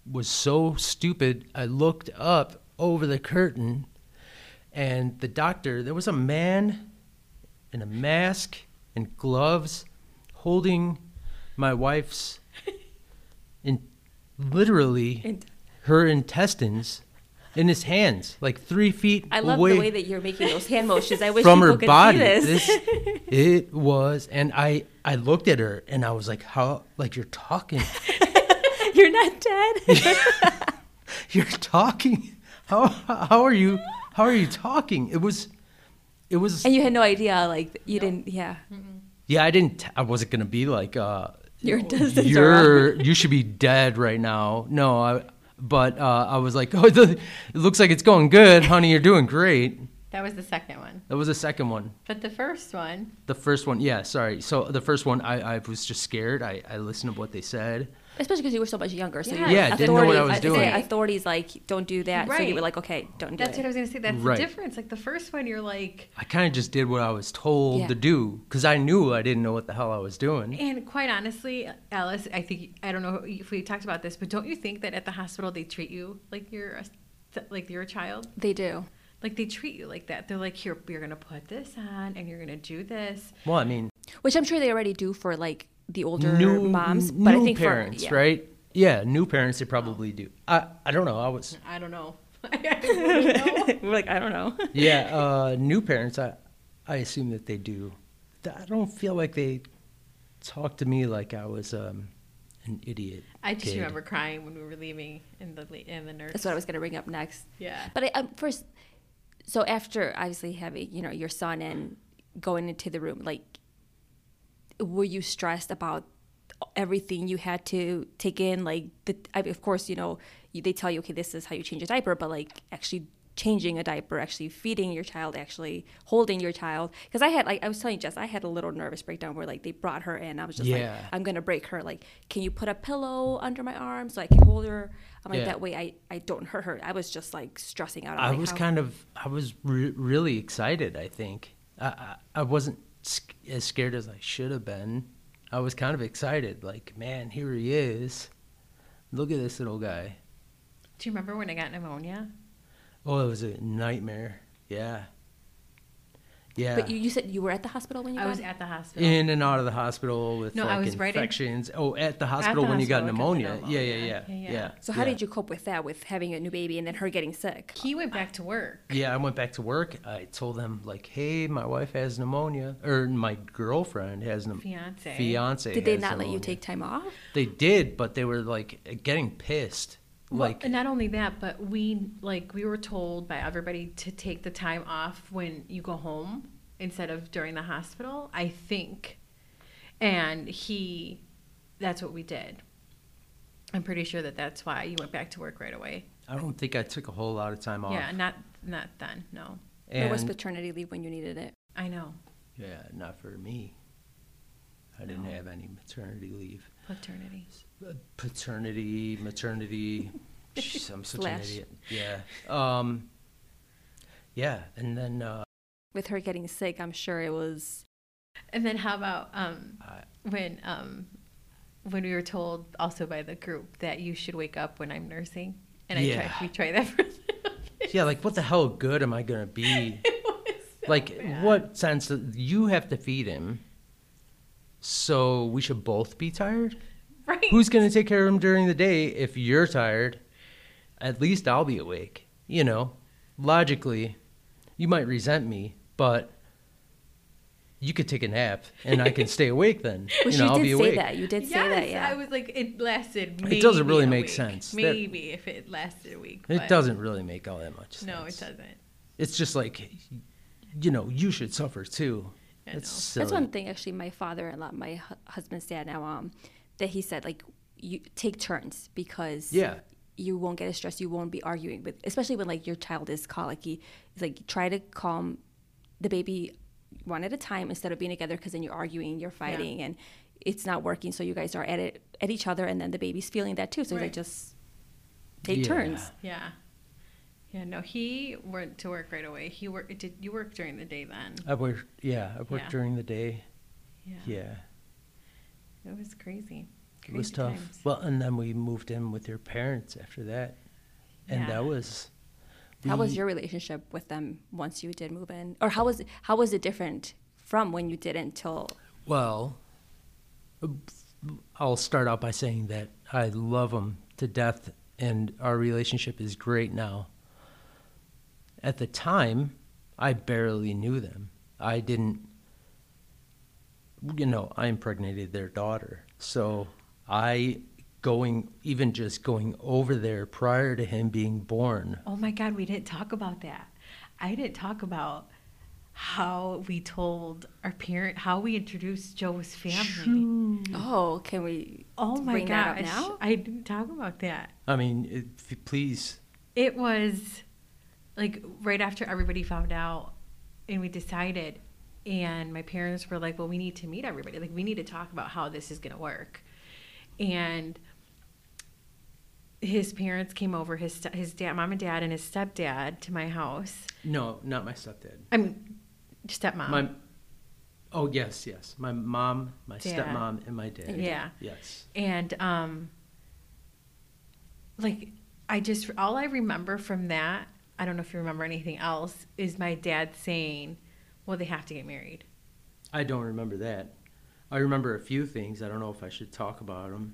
was so stupid. I looked up over the curtain, and the doctor. There was a man in a mask and gloves, holding my wife's, in literally her intestines in his hands, like three feet I love away the way that you're making those hand motions. I wish from her could body. see this. it was, and I I looked at her and I was like, how like you're talking, you're not dead. you're talking. How how are you? How are you talking? It was, it was. and you had no idea, like you didn't. Yeah. Yeah, I didn't. I wasn't gonna be like, uh, Your intestines are you're you should be dead right now. No, I. But uh, I was like, oh, it looks like it's going good, honey. You're doing great. That was the second one. That was the second one. But the first one, The first one, yeah. Sorry. So the first one, I, I was just scared. I, I listened to what they said. Especially because you were so much younger. So Yeah. you- Yeah, didn't know what I was doing. Authorities like don't do that. So you were like, okay, don't do that's it. what I was going to say. That's Right. the difference. Like the first one, you're like, I kind of just did what I was told Yeah. to do because I knew I didn't know what the hell I was doing. and quite honestly, Alice, I think, I don't know if we talked about this, but don't you think that at the hospital they treat you like you're a, like you're a child? they do. Like they treat you like that. They're like, here, you're going to put this on and you're going to do this. Well, I mean, Which I'm sure they already do for like the older new moms. new But I think parents, for, yeah. right? Yeah, new parents they probably do. I I don't know. I was I don't know. I know. we're like, I don't know. yeah, uh, new parents. I I assume that they do. I don't feel like they talk to me like I was um, an idiot. I just kid. remember crying when we were leaving in the in the nurse. That's what I was going to bring up next. Yeah. But I, um, first, so after obviously having you know your son and going into the room, like, were you stressed about everything you had to take in? Like, the, I mean, of course, you know, you, they tell you, okay, this is how you change a diaper, but like actually changing a diaper, actually feeding your child, actually holding your child. Because I had, like, I was telling Jess, I had a little nervous breakdown where like they brought her in. I was just Yeah. like, I'm gonna break her. Like, can you put a pillow under my arm so I can hold her? I'm like, Yeah. that way I, I don't hurt her. I was just like stressing out. I'm I like, was how- kind of, I was re- really excited. I think I, I, I wasn't sc- as scared as I should have been. I was kind of excited, like, man, here he is. Look at this little guy. Do you remember when I got pneumonia? Oh, it was a nightmare. Yeah, yeah. But you, you said you were at the hospital when you I got was it? at the hospital. in and out of the hospital with No, like I was right in- infections. oh, at the hospital when you got hospital pneumonia. because of Yeah, yeah, pneumonia. yeah, Yeah, yeah. yeah. So how yeah. did you cope with that, with having a new baby and then her getting sick? he went back to work. Yeah, I went back to work. I told them like, "Hey, my wife has pneumonia, or my girlfriend has pneumonia. Fiance. Fiance. Did they has not let you pneumonia. take time off? They did, but they were like getting pissed. Well, Like, and not only that, but we like we were told by everybody to take the time off when you go home instead of during the hospital. I think, and he, that's what we did. I'm pretty sure that that's why you went back to work right away. I don't think I took a whole lot of time off. Yeah, not not then. No, There was paternity leave when you needed it. I know yeah, not for me. I didn't have any maternity leave. paternity. Uh, paternity, maternity. Jeez, I'm such an idiot. Yeah. Um. Yeah, and then uh, With her getting sick, I'm sure it was. And then how about um, I, when um, when we were told also by the group that you should wake up when I'm nursing, and I Yeah. tried we tried that for a little yeah, like what the hell good am I gonna be? So like bad. what sense that you have to feed him? So we should both be tired. Right. Who's gonna take care of him during the day if you're tired? At least I'll be awake. You know, logically, you might resent me, but you could take a nap and I can stay awake then. Which you know, you I'll did be say awake. that. You did yes, say that, yeah. I was like, it lasted. Maybe It doesn't really a make week. sense. That- Maybe if it lasted a week. It doesn't really make all that much sense. No, it doesn't. It's just like, you know, you should suffer too. I It's know. silly. That's one thing, actually, my father-in-law, my hu- husband's dad now, um, that he said, like, you take turns because Yeah. you won't get as stressed. You won't be arguing with, especially when like your child is colicky. It's like try to calm the baby one at a time instead of being together because then you're arguing, you're fighting, and it's not working. So you guys are at it at each other, and then the baby's feeling that too. So Right. like just take Yeah. turns. Yeah. Yeah. No, he went to work right away. He worked. Did you work during the day then? I worked, yeah, I worked Yeah. during the day. Yeah. Yeah, It was crazy. it was tough. times. Well, and then we moved in with your parents after that, and Yeah. that was. How was your relationship with them once you did move in, or how was how was it different from when you didn't till Well, I'll start out by saying that I love them to death and our relationship is great now. At the time, I barely knew them. I didn't, you know, I impregnated their daughter. So I, going, even just going over there prior to him being born, Oh my God, we didn't talk about that. I didn't talk about how we told our parent, how we introduced Joe's family. oh can we Oh my bring that up now? I didn't talk about that. I mean, if, please, It was like right after everybody found out and we decided and my parents were like, "Well, we need to meet everybody. Like we need to talk about how this is going to work." And his parents came over his st- his dad, mom and dad and his stepdad to my house. no, not my stepdad. I mean, stepmom. My, oh yes, yes. My mom, my Dad. stepmom, and my dad. Yeah. Yes. and um like I just all I remember from that, I don't know if you remember anything else, is my dad saying, "Well, they have to get married." I don't remember that. I remember a few things. I don't know if I should talk about them.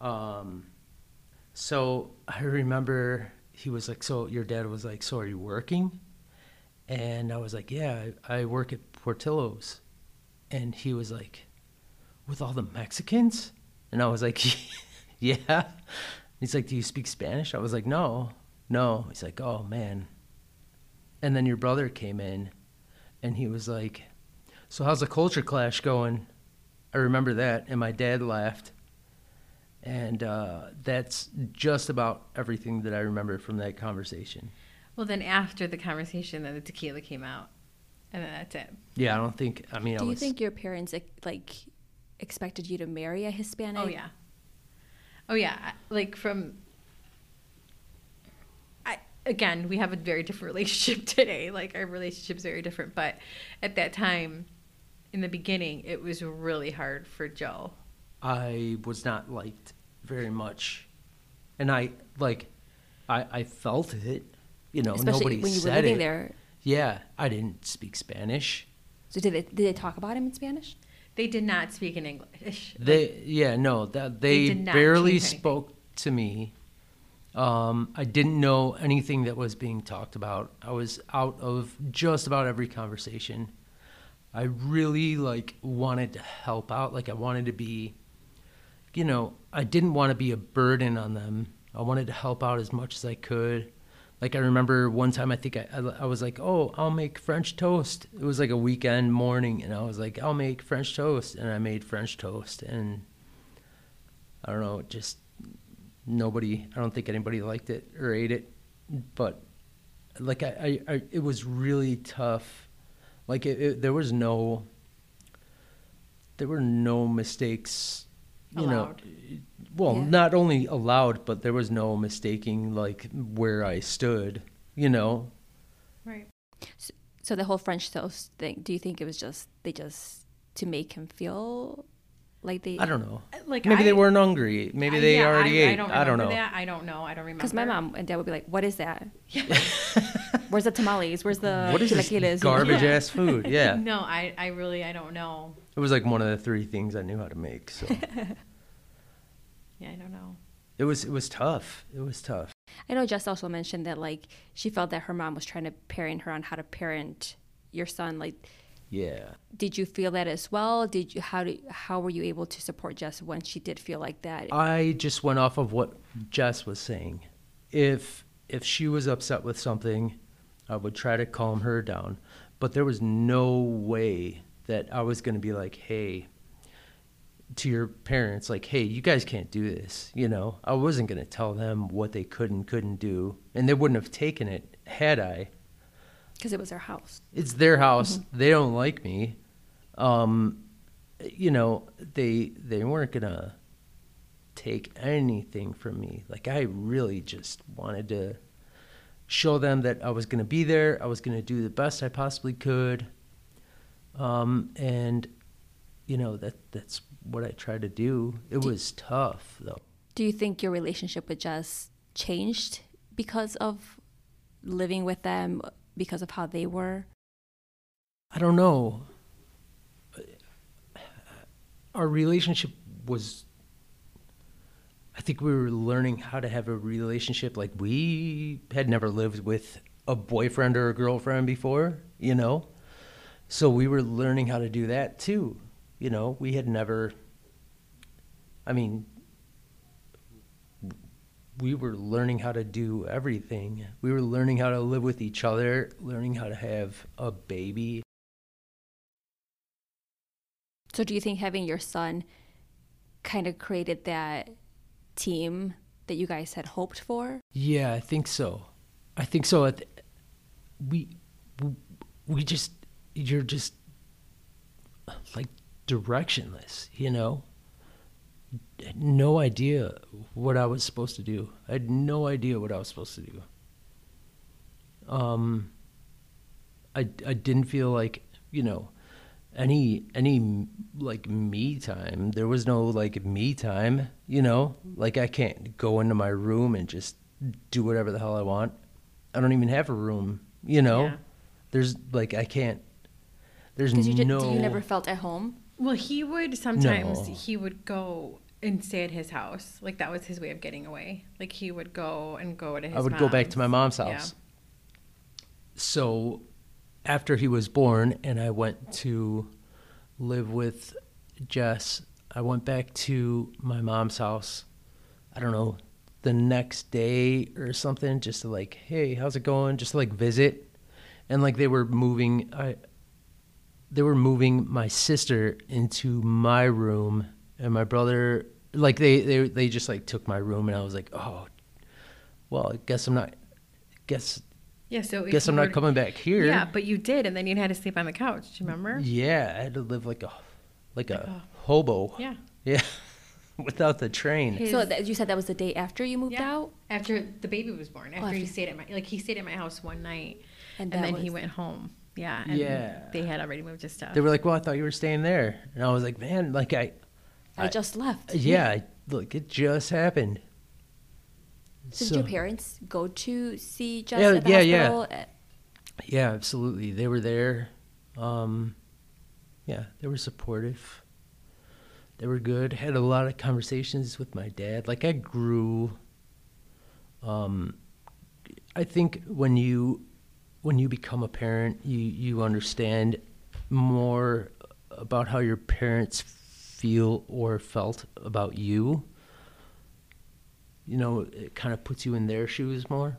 Um, so I remember he was like, "So your dad was like, so are you working?" And I was like, "Yeah, I, I work at Portillo's." And he was like, "With all the Mexicans?" And I was like, "Yeah." He's like, "Do you speak Spanish?" I was like, "No, no." He's like, "Oh man." And then your brother came in, and he was like, "So how's the culture clash going?" I remember that, and my dad laughed, and uh, that's just about everything that I remember from that conversation. Well, then after the conversation, then the tequila came out, and then that's it. Yeah, I don't think. I mean, I do you think your parents like expected you to marry a Hispanic? Oh yeah. Oh yeah. Like from. I again, we have a very different relationship today. Like our relationship's very different, but at that time, in the beginning, it was really hard for Joe. I was not liked very much, and I like, I I felt it. You know, especially nobody when you were living it. there. Yeah, I didn't speak Spanish. So did they did they talk about him in Spanish? They did not speak in English. They yeah no that They they, barely spoke to me. Um, I didn't know anything that was being talked about. I was out of just about every conversation. I really like wanted to help out. Like I wanted to be, you know, I didn't want to be a burden on them. I wanted to help out as much as I could. Like I remember one time, I think I, I, I was like, "Oh, I'll make French toast." It was like a weekend morning, and I was like, "I'll make French toast," and I made French toast, and I don't know, just nobody. I don't think anybody liked it or ate it, but like I, I, I it was really tough. Like it, it, there was no, there were no mistakes. You Allowed. know, well, Yeah. not only allowed, but there was no mistaking like where I stood. You know, Right. So the whole French toast thing. Do you think it was just they just to make him feel like they? I don't know. Like Maybe I, they weren't hungry. Maybe they yeah, already I, ate. I don't, I don't know. That. I don't know. I don't remember. Because my mom and dad would be like, "What is that? Where's the tamales? Where's the what is this chilaquiles?" You know? garbage Yeah. ass food? Yeah, No, I, I really, I don't know. it was like one of the three things I knew how to make. So Yeah, I don't know. it was it was tough. It was tough. I know Jess also mentioned that like she felt that her mom was trying to parent her on how to parent your son. Like, Yeah. did you feel that as well? Did you how do how were you able to support Jess when she did feel like that? I just went off of what Jess was saying. If if she was upset with something, I would try to calm her down. But there was no way that I was going to be like, "Hey, to your parents like, "Hey, you guys can't do this." You know, I wasn't going to tell them what they could and couldn't do, and they wouldn't have taken it had I. Because it was their house. It's their house. They don't like me. Um, you know, they they weren't gonna take anything from me. Like I really just wanted to show them that I was gonna be there. I was gonna do the best I possibly could. Um, and you know that that's what I tried to do. It Do- was tough though. Do you think your relationship with Jess changed because of living with them, because of how they were? I don't know. Our relationship was. I think we were learning how to have a relationship. Like we had never lived with a boyfriend or a girlfriend before, you know? So we were learning how to do that too. You know, we had never. I mean, we were learning how to do everything. We were learning how to live with each other, learning how to have a baby. So, do you think having your son kind of created that team that you guys had hoped for? Yeah, I think so. I think so. We, we just, you're just like directionless, you know? No idea what I was supposed to do. I had no idea what I was supposed to do. Um, I, I didn't feel like, you know, any any like me time. There was no like me time, you know? Like I can't go into my room and just do whatever the hell I want. I don't even have a room, you know? Yeah. There's like I can't there's you, no you never felt at home. Well, he would sometimes No. he would go and stay at his house. Like that was his way of getting away. Like he would go and go to his I would go back to my mom's Yeah. house. So after he was born and I went to live with Jess, I went back to my mom's house. I don't know, the next day or something just to like, "Hey, how's it going?" just to like visit. And like they were moving I they were moving my sister into my room and my brother like they they they just like took my room and I was like, "Oh, well, I guess I'm not guess Yeah, so guess I'm were- not coming back here. Yeah, but you did, and then you had to sleep on the couch. Do you remember? Yeah, I had to live like a like a Like a- hobo. Yeah. Yeah. Without the train. His- So that, you said that was the day after you moved Yeah. out, After the baby was born, oh, after he after- stayed at my like he stayed at my house one night, and, and, that then he went home. Yeah, and Yeah. they had already moved his stuff. They were like, "Well, I thought you were staying there," and I was like, "Man, like I, I, I- just left. yeah, I, look, it just happened." So, did your parents go to see Jess Yeah, at the yeah, yeah. hospital? Uh, Yeah, absolutely. They were there. Um, yeah, they were supportive. They were good. Had a lot of conversations with my dad. Like I grew. Um, I think when you when you become a parent, you you understand more about how your parents feel or felt about you. You know, it kind of puts you in their shoes more.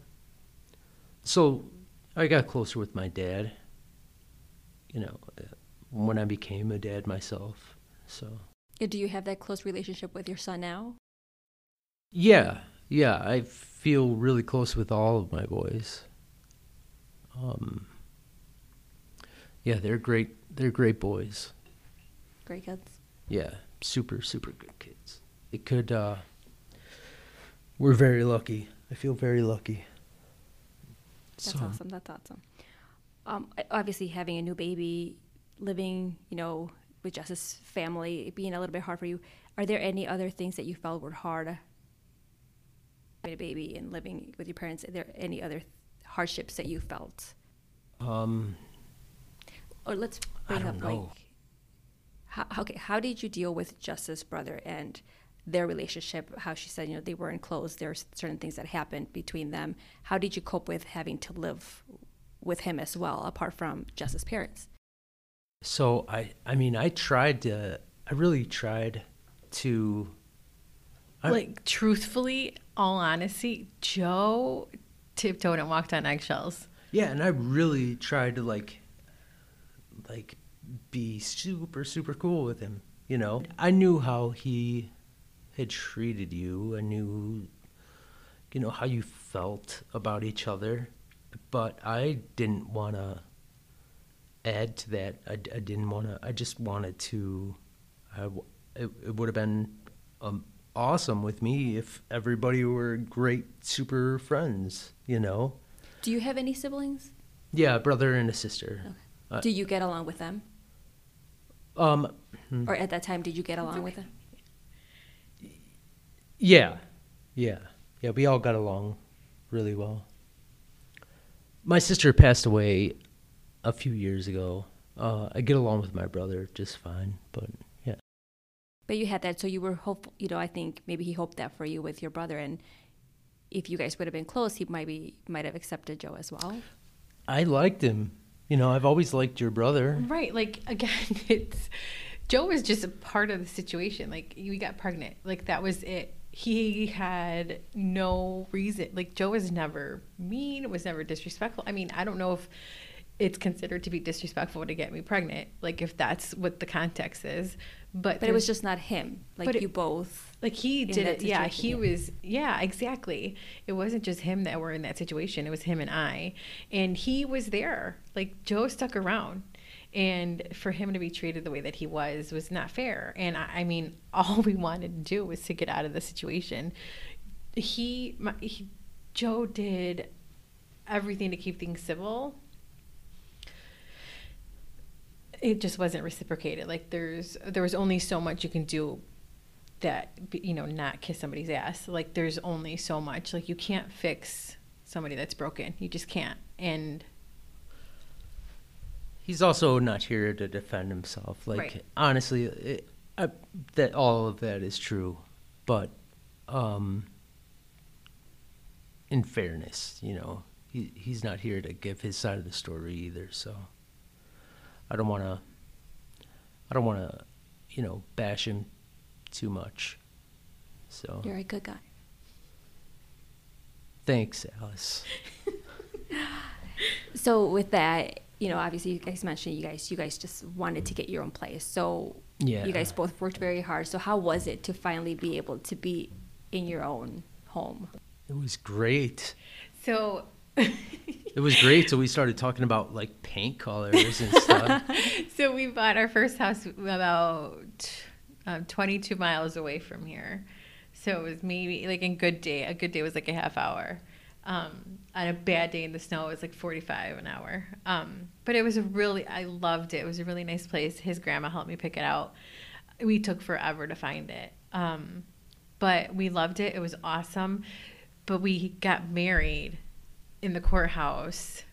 So I got closer with my dad. You know, uh, when I became a dad myself. So Do you have that close relationship with your son now? yeah, yeah, I feel really close with all of my boys. Um, yeah, they're great. They're great boys. Great kids. Yeah, super, super good kids. It could. uh We're very lucky. I feel very lucky. That's So- awesome. That's awesome. Um, obviously, having a new baby, living, you know, with Jess's family, it being a little bit hard for you. Are there any other things that you felt were hard? Having a baby and living with your parents. Are there any other hardships that you felt? Um, Or let's I bring don't up know. like, how, okay, how did you deal with Jess's brother and their relationship? How she said, you know, they weren't close. There's certain things that happened between them. How did you cope with having to live with him as well, apart from Jess's parents? So I, I mean, I tried to, I really tried to, I- like truthfully, all honesty, Joe tiptoed and walked on eggshells. yeah, and I really tried to like, like, be super, super cool with him. You know, I knew how he had treated you. I knew, you know, how you felt about each other, but I didn't want to add to that. I, I didn't want to. I just wanted to. I, it, it would have been um, awesome with me if everybody were great, super friends. You know. Do you have any siblings? Yeah, a brother and a sister. Uh, Do you get along with them? Um, Or at that time, did you get along with them? yeah, yeah, yeah. We all got along really well. My sister passed away a few years ago, Uh, I get along with my brother just fine, but. But you had that, so you were hopeful. You know, I think maybe he hoped that for you with your brother, and if you guys would have been close, he might be might have accepted Joe as well. I liked him. You know, I've always liked your brother. Right. Like again, it's Joe was just a part of the situation. Like we got pregnant. Like that was it. He had no reason. Like Joe was never mean, was never disrespectful. I mean, I don't know if it's considered to be disrespectful to get me pregnant. Like if that's what the context is. But But it was just not him. Like But it- you both. like he did it. Yeah he yeah. was yeah exactly. It wasn't just him that were in that situation. It was him and i. And he was there. Like joe stuck around. And for him to be treated the way that he was was not fair. And i, I mean all we wanted to do was to get out of the situation. He, my, he joe did everything to keep things civil it just wasn't reciprocated like there's there was only so much you can do that you know not kiss somebody's ass like there's only so much like you can't fix somebody that's broken you just can't and He's also not here to defend himself. Like Right. honestly, it, I, that all of that is true, but um, in fairness, you know, he he's not here to give his side of the story either. So I don't want to. I don't want to, you know, bash him too much. So You're a good guy. thanks, Alice. So with that, you know, obviously you guys mentioned you guys you guys just wanted to get your own place. So Yeah. you guys both worked very hard. So how was it to finally be able to be in your own home? It was great. so It was great. So we started talking about like paint colors and stuff. so we bought our first house about um, 22 miles away from here. So it was maybe like a good day a good day was like a half hour. Um, on a bad day in the snow it was like 45 an hour. Um, but it was a really i loved it. It was a really nice place. His grandma helped me pick it out. We took forever to find it. Um, but we loved it. It was awesome. But we got married in the courthouse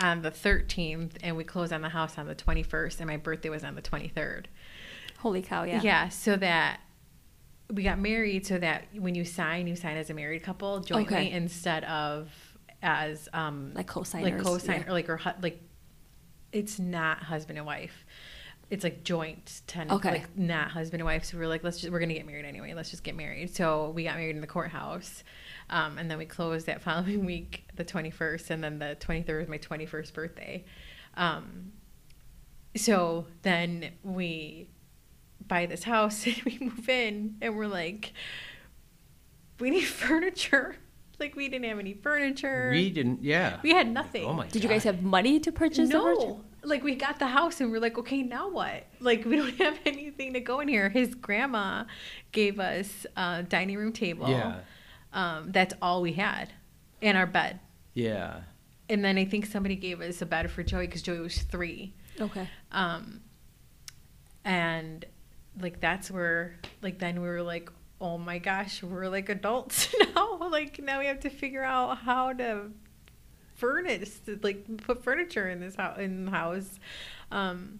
on the 13th and we closed on the house on the 21st and my birthday was on the 23rd Holy cow, yeah. yeah so that we got married so that when you sign you sign as a married couple jointly Okay. instead of as um Like co-signers. like co-sign yeah. or like or hu- like it's not husband and wife it's like joint ten Okay. like not husband and wife so we're like let's just we're gonna get married anyway let's just get married so we got married in the courthouse um, and then we closed that following week the 21st and then the 23rd was my 21st birthday um, so then we buy this house and we move in and we're like we need furniture like we didn't have any furniture we didn't. Yeah. we had nothing Oh my. Did you guys have money to purchase the no like we got the house and we're like okay now what like we don't have anything to go in here his grandma gave us a dining room table Yeah. Um, that's all we had in our bed Yeah. and then i think somebody gave us a bed for joey because joey was three Okay. um, and like that's where like then we were like oh my gosh we're like adults now like now we have to figure out how to furnish like put furniture in this house in the house um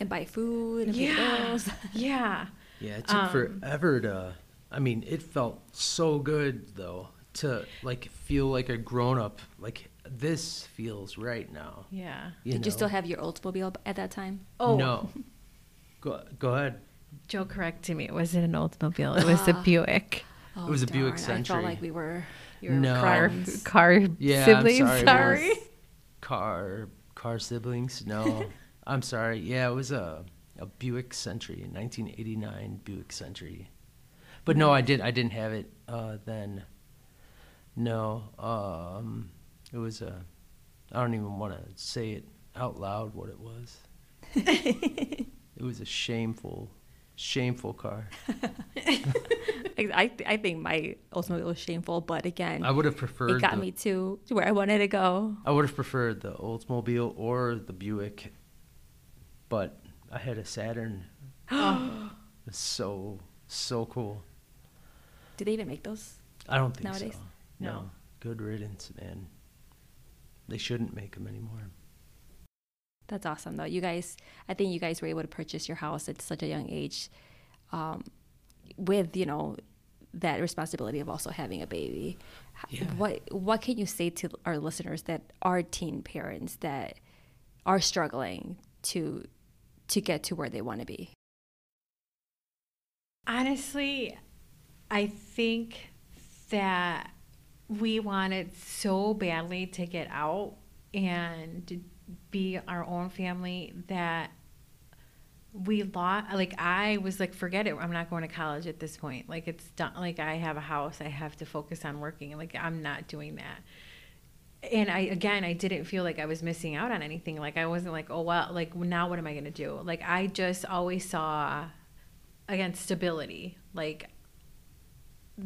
And buy food and yeah yeah Yeah, it took Um, forever to. I mean, it felt so good though to like feel like a grown up. Like this feels right now. yeah You Did you still have your Oldsmobile at that time? oh No. Go go ahead. joe corrected me it wasn't an oldsmobile it was a Ah. buick Oh, it was a Buick darn. I Century. felt like we were. your No. car car Yeah, I'm siblings sorry, sorry, Car car siblings. No, I'm sorry. Yeah, it was a a Buick Century, 1989 Buick Century. But no, I did. I didn't have it uh, then. No, um, it was a. I don't even want to say it out loud what it was. it was a shameful, shameful car. I, I think my Oldsmobile was shameful, but again, I would have preferred. it got the- me to, to where I wanted to go. I would have preferred the Oldsmobile or the Buick, but I had a Saturn. Oh. It's so so cool. Do they even make those? I don't think Nowadays? so. No. Good riddance, man. They shouldn't make them anymore. That's awesome, though. You guys, I think you guys were able to purchase your house at such a young age, um, with you know that responsibility of also having a baby. Yeah. What what can you say to our listeners that are teen parents that are struggling to to get to where they want to be? Honestly, I think that we wanted so badly to get out and be our own family that we lost like i was like forget it i'm not going to college at this point. Like it's done like i have a house i have to focus on working like i'm not doing that. And i again i didn't feel like i was missing out on anything like i wasn't like oh well like now what am i going to do? Like i just always saw again stability. Like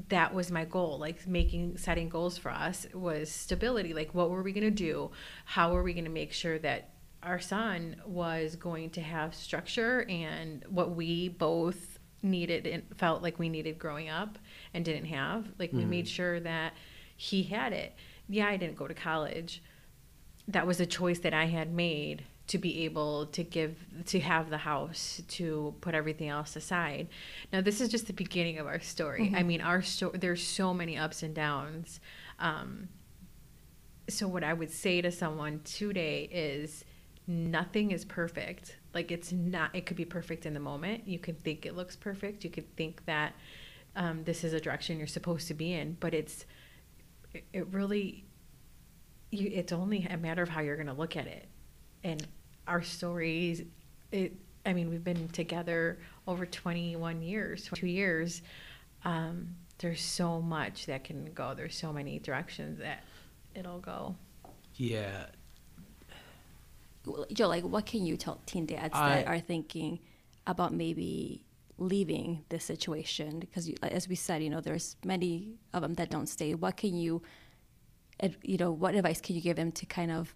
that was my goal. Like making setting goals for us was stability. Like what were we going to do? How were we going to make sure that our son was going to have structure and what we both needed and felt like we needed growing up and didn't have? Like we made mm-hmm. sure that he had it. Yeah i didn't go to college. That was a choice that i had made to be able to give to have the house to put everything else aside. Now this is just the beginning of our story. I mean our story there's so many ups and downs. Um, so what i would say to someone today is nothing is perfect. Like it's not it could be perfect in the moment. You could think it looks perfect. You could think that um, this is a direction you're supposed to be in but it's it, it really you, it's only a matter of how you're going to look at it and our stories it i mean we've been together over 21 years two years um, there's so much that can go there's so many directions that it'll go Yeah. Joe, like, what can you tell teen dads I- that are thinking about maybe leaving this situation? Because, you, as we said, you know, there's many of them that don't stay. What can you, you know, what advice can you give them to kind of?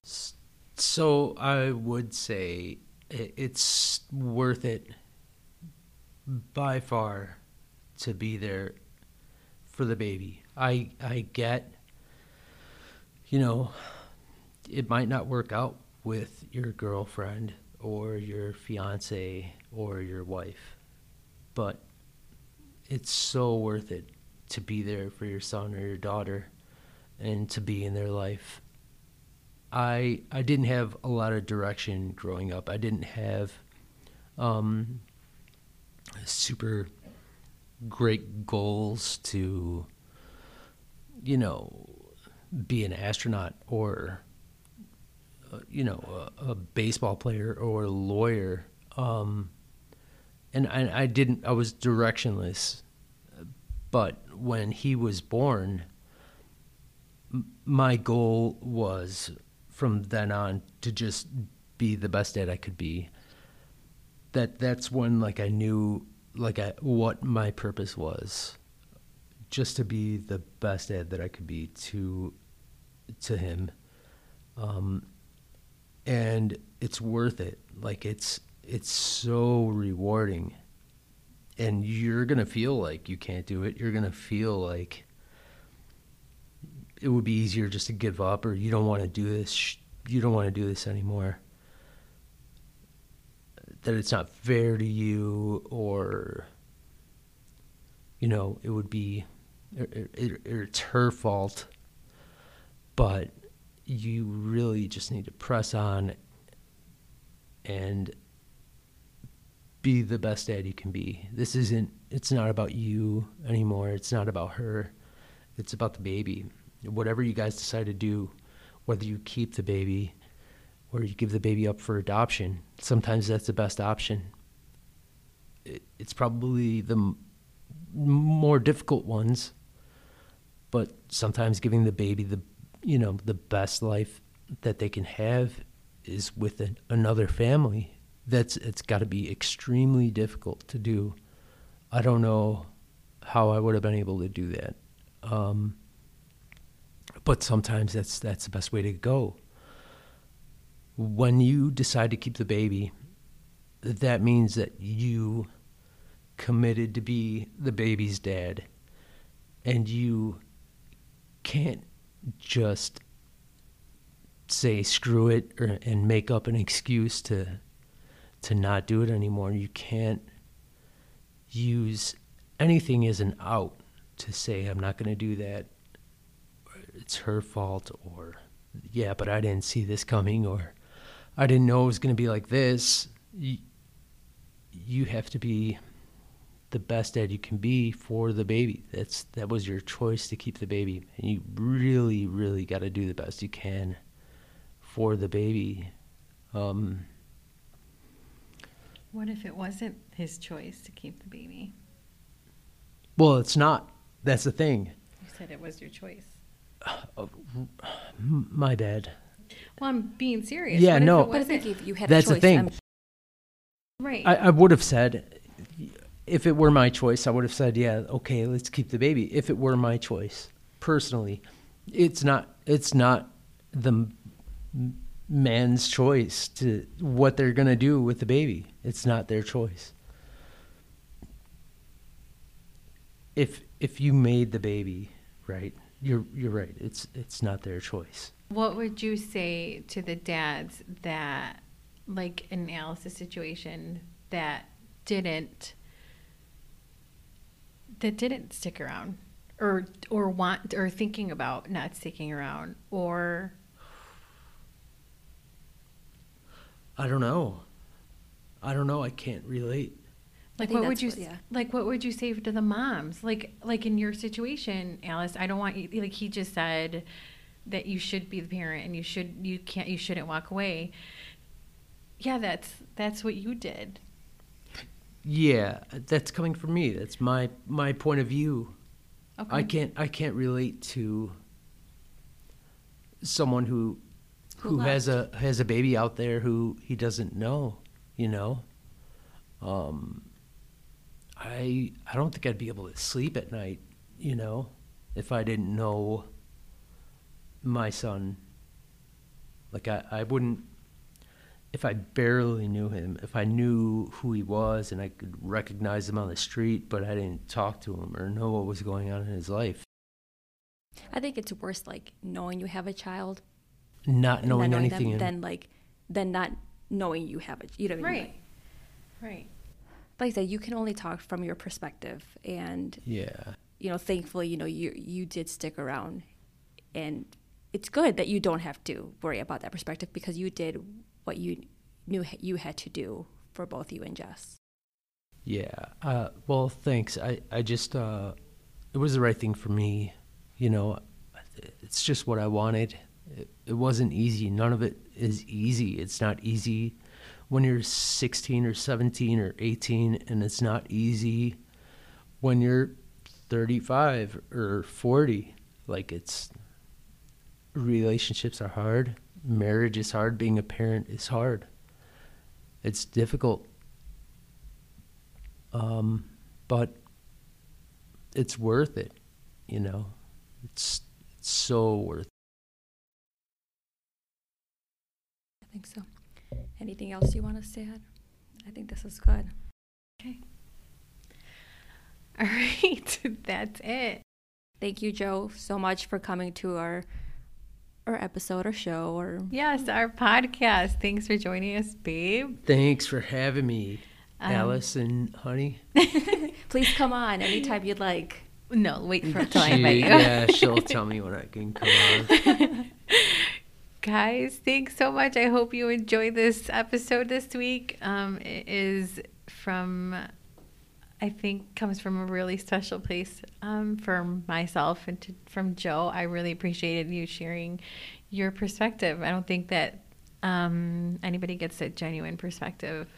So I would say it's worth it by far to be there for the baby. I I get you know it might not work out with your girlfriend or your fiance or your wife. But it's so worth it to be there for your son or your daughter and to be in their life. I I didn't have a lot of direction growing up. I didn't have um, super great goals to, you know, be an astronaut or, uh, you know, a, a baseball player or a lawyer. Um, and I, I didn't. I was directionless. But when he was born, my goal was from then on to just be the best dad I could be. That that's when like I knew like I, what my purpose was, just to be the best dad that I could be to to him, um, and it's worth it. Like it's it's so rewarding, and you're gonna feel like you can't do it. You're gonna feel like it would be easier just to give up or you don't want to do this you don't want to do this anymore. That it's not fair to you or you know it would be it, it, it's her fault. But you really just need to press on and be the best dad you can be. This isn't it's not about you anymore. It's not about her. It's about the baby whatever you guys decide to do, whether you keep the baby or you give the baby up for adoption, sometimes that's the best option. It, it's probably the m- more difficult ones, but sometimes giving the baby the you know the best life that they can have is with an, another family. That's it's got to be extremely difficult to do. I don't know how I would have been able to do that. Um, but sometimes that's that's the best way to go. When you decide to keep the baby, that means that you committed to be the baby's dad, and you can't just say screw it or, and make up an excuse to to not do it anymore. You can't use anything as an out to say I'm not going to do that. It's her fault or yeah, but I didn't see this coming or I didn't know it was going to be like this. You, you have to be the best dad you can be for the baby. That's that was your choice to keep the baby, and you really, really got to do the best you can for the baby. Um, What if it wasn't his choice to keep the baby? well, it's not. That's the thing. You said it was your choice. My bad. Well, I'm being serious. Yeah, What if no. it But I think if you had That's a the thing. I'm- right. I, I would have said, if it were my choice, I would have said, yeah, okay, let's keep the baby. If it were my choice, personally, it's not. It's not the man's choice to what they're gonna do with the baby. It's not their choice. If if you made the baby, right, you're you're right. It's it's not their choice. What would you say to the dads that, like in Alice's situation, that didn't that didn't stick around, or or want or thinking about not sticking around, or I don't know. I don't know. I can't relate. Like what would you what- yeah. like what would you say to the moms? Like like in your situation, Alice, I don't want you like he just said that you should be the parent and you should you can't you shouldn't walk away. Yeah, that's that's what you did. Yeah, that's coming from me. That's my my point of view. Okay. I can't I can't relate to someone who Who who has a has a baby out there who he doesn't know, you know. Um I I don't think I'd be able to sleep at night, you know, if I didn't know my son. Like I, I wouldn't if I barely knew him, if I knew who he was and I could recognize him on the street, but I didn't talk to him or know what was going on in his life, I think it's worse like knowing you have a child, not knowing knowing anything. them, in- than like than not knowing you have a You know what I mean? Right. Right. Like I said, you can only talk from your perspective, and yeah, you know, thankfully, you know, you you did stick around, and it's good that you don't have to worry about that perspective because you did what you knew you had to do for both you and Jess. yeah. Uh, well, thanks. I, I just, uh, it was the right thing for me. You know, it's just what I wanted. It, it wasn't easy. None of it is easy. It's not easy when you're 16 or 17 or 18, and it's not easy when you're 35 or 40. Like, it's relationships are hard, marriage is hard, being a parent is hard. It's difficult. Um, but it's worth it, you know. It's, it's so worth it I think so. Anything else you want us to add? I think this is good. Okay. All right. That's it. Thank you, Joe, so much for coming to our our episode or show or Yes, our podcast. Thanks for joining us, babe. Thanks for having me, Um, Alice and honey. please come on anytime you'd like. No, wait for until I She- invite you. yeah, she'll tell me when I can come on. Guys, thanks so much. I hope you enjoyed this episode this week. Um, it is from, I think, comes from a really special place um, for myself and to, from Joe. I really appreciated you sharing your perspective. I don't think that um, anybody gets a genuine perspective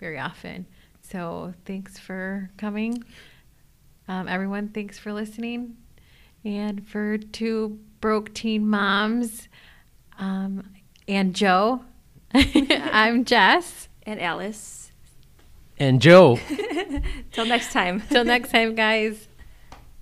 very often. So thanks for coming. Um, everyone, thanks for listening. And for two broke teen moms um, and Joe, I'm Jess. And Alice. And Joe. Till next time. Till next time, guys.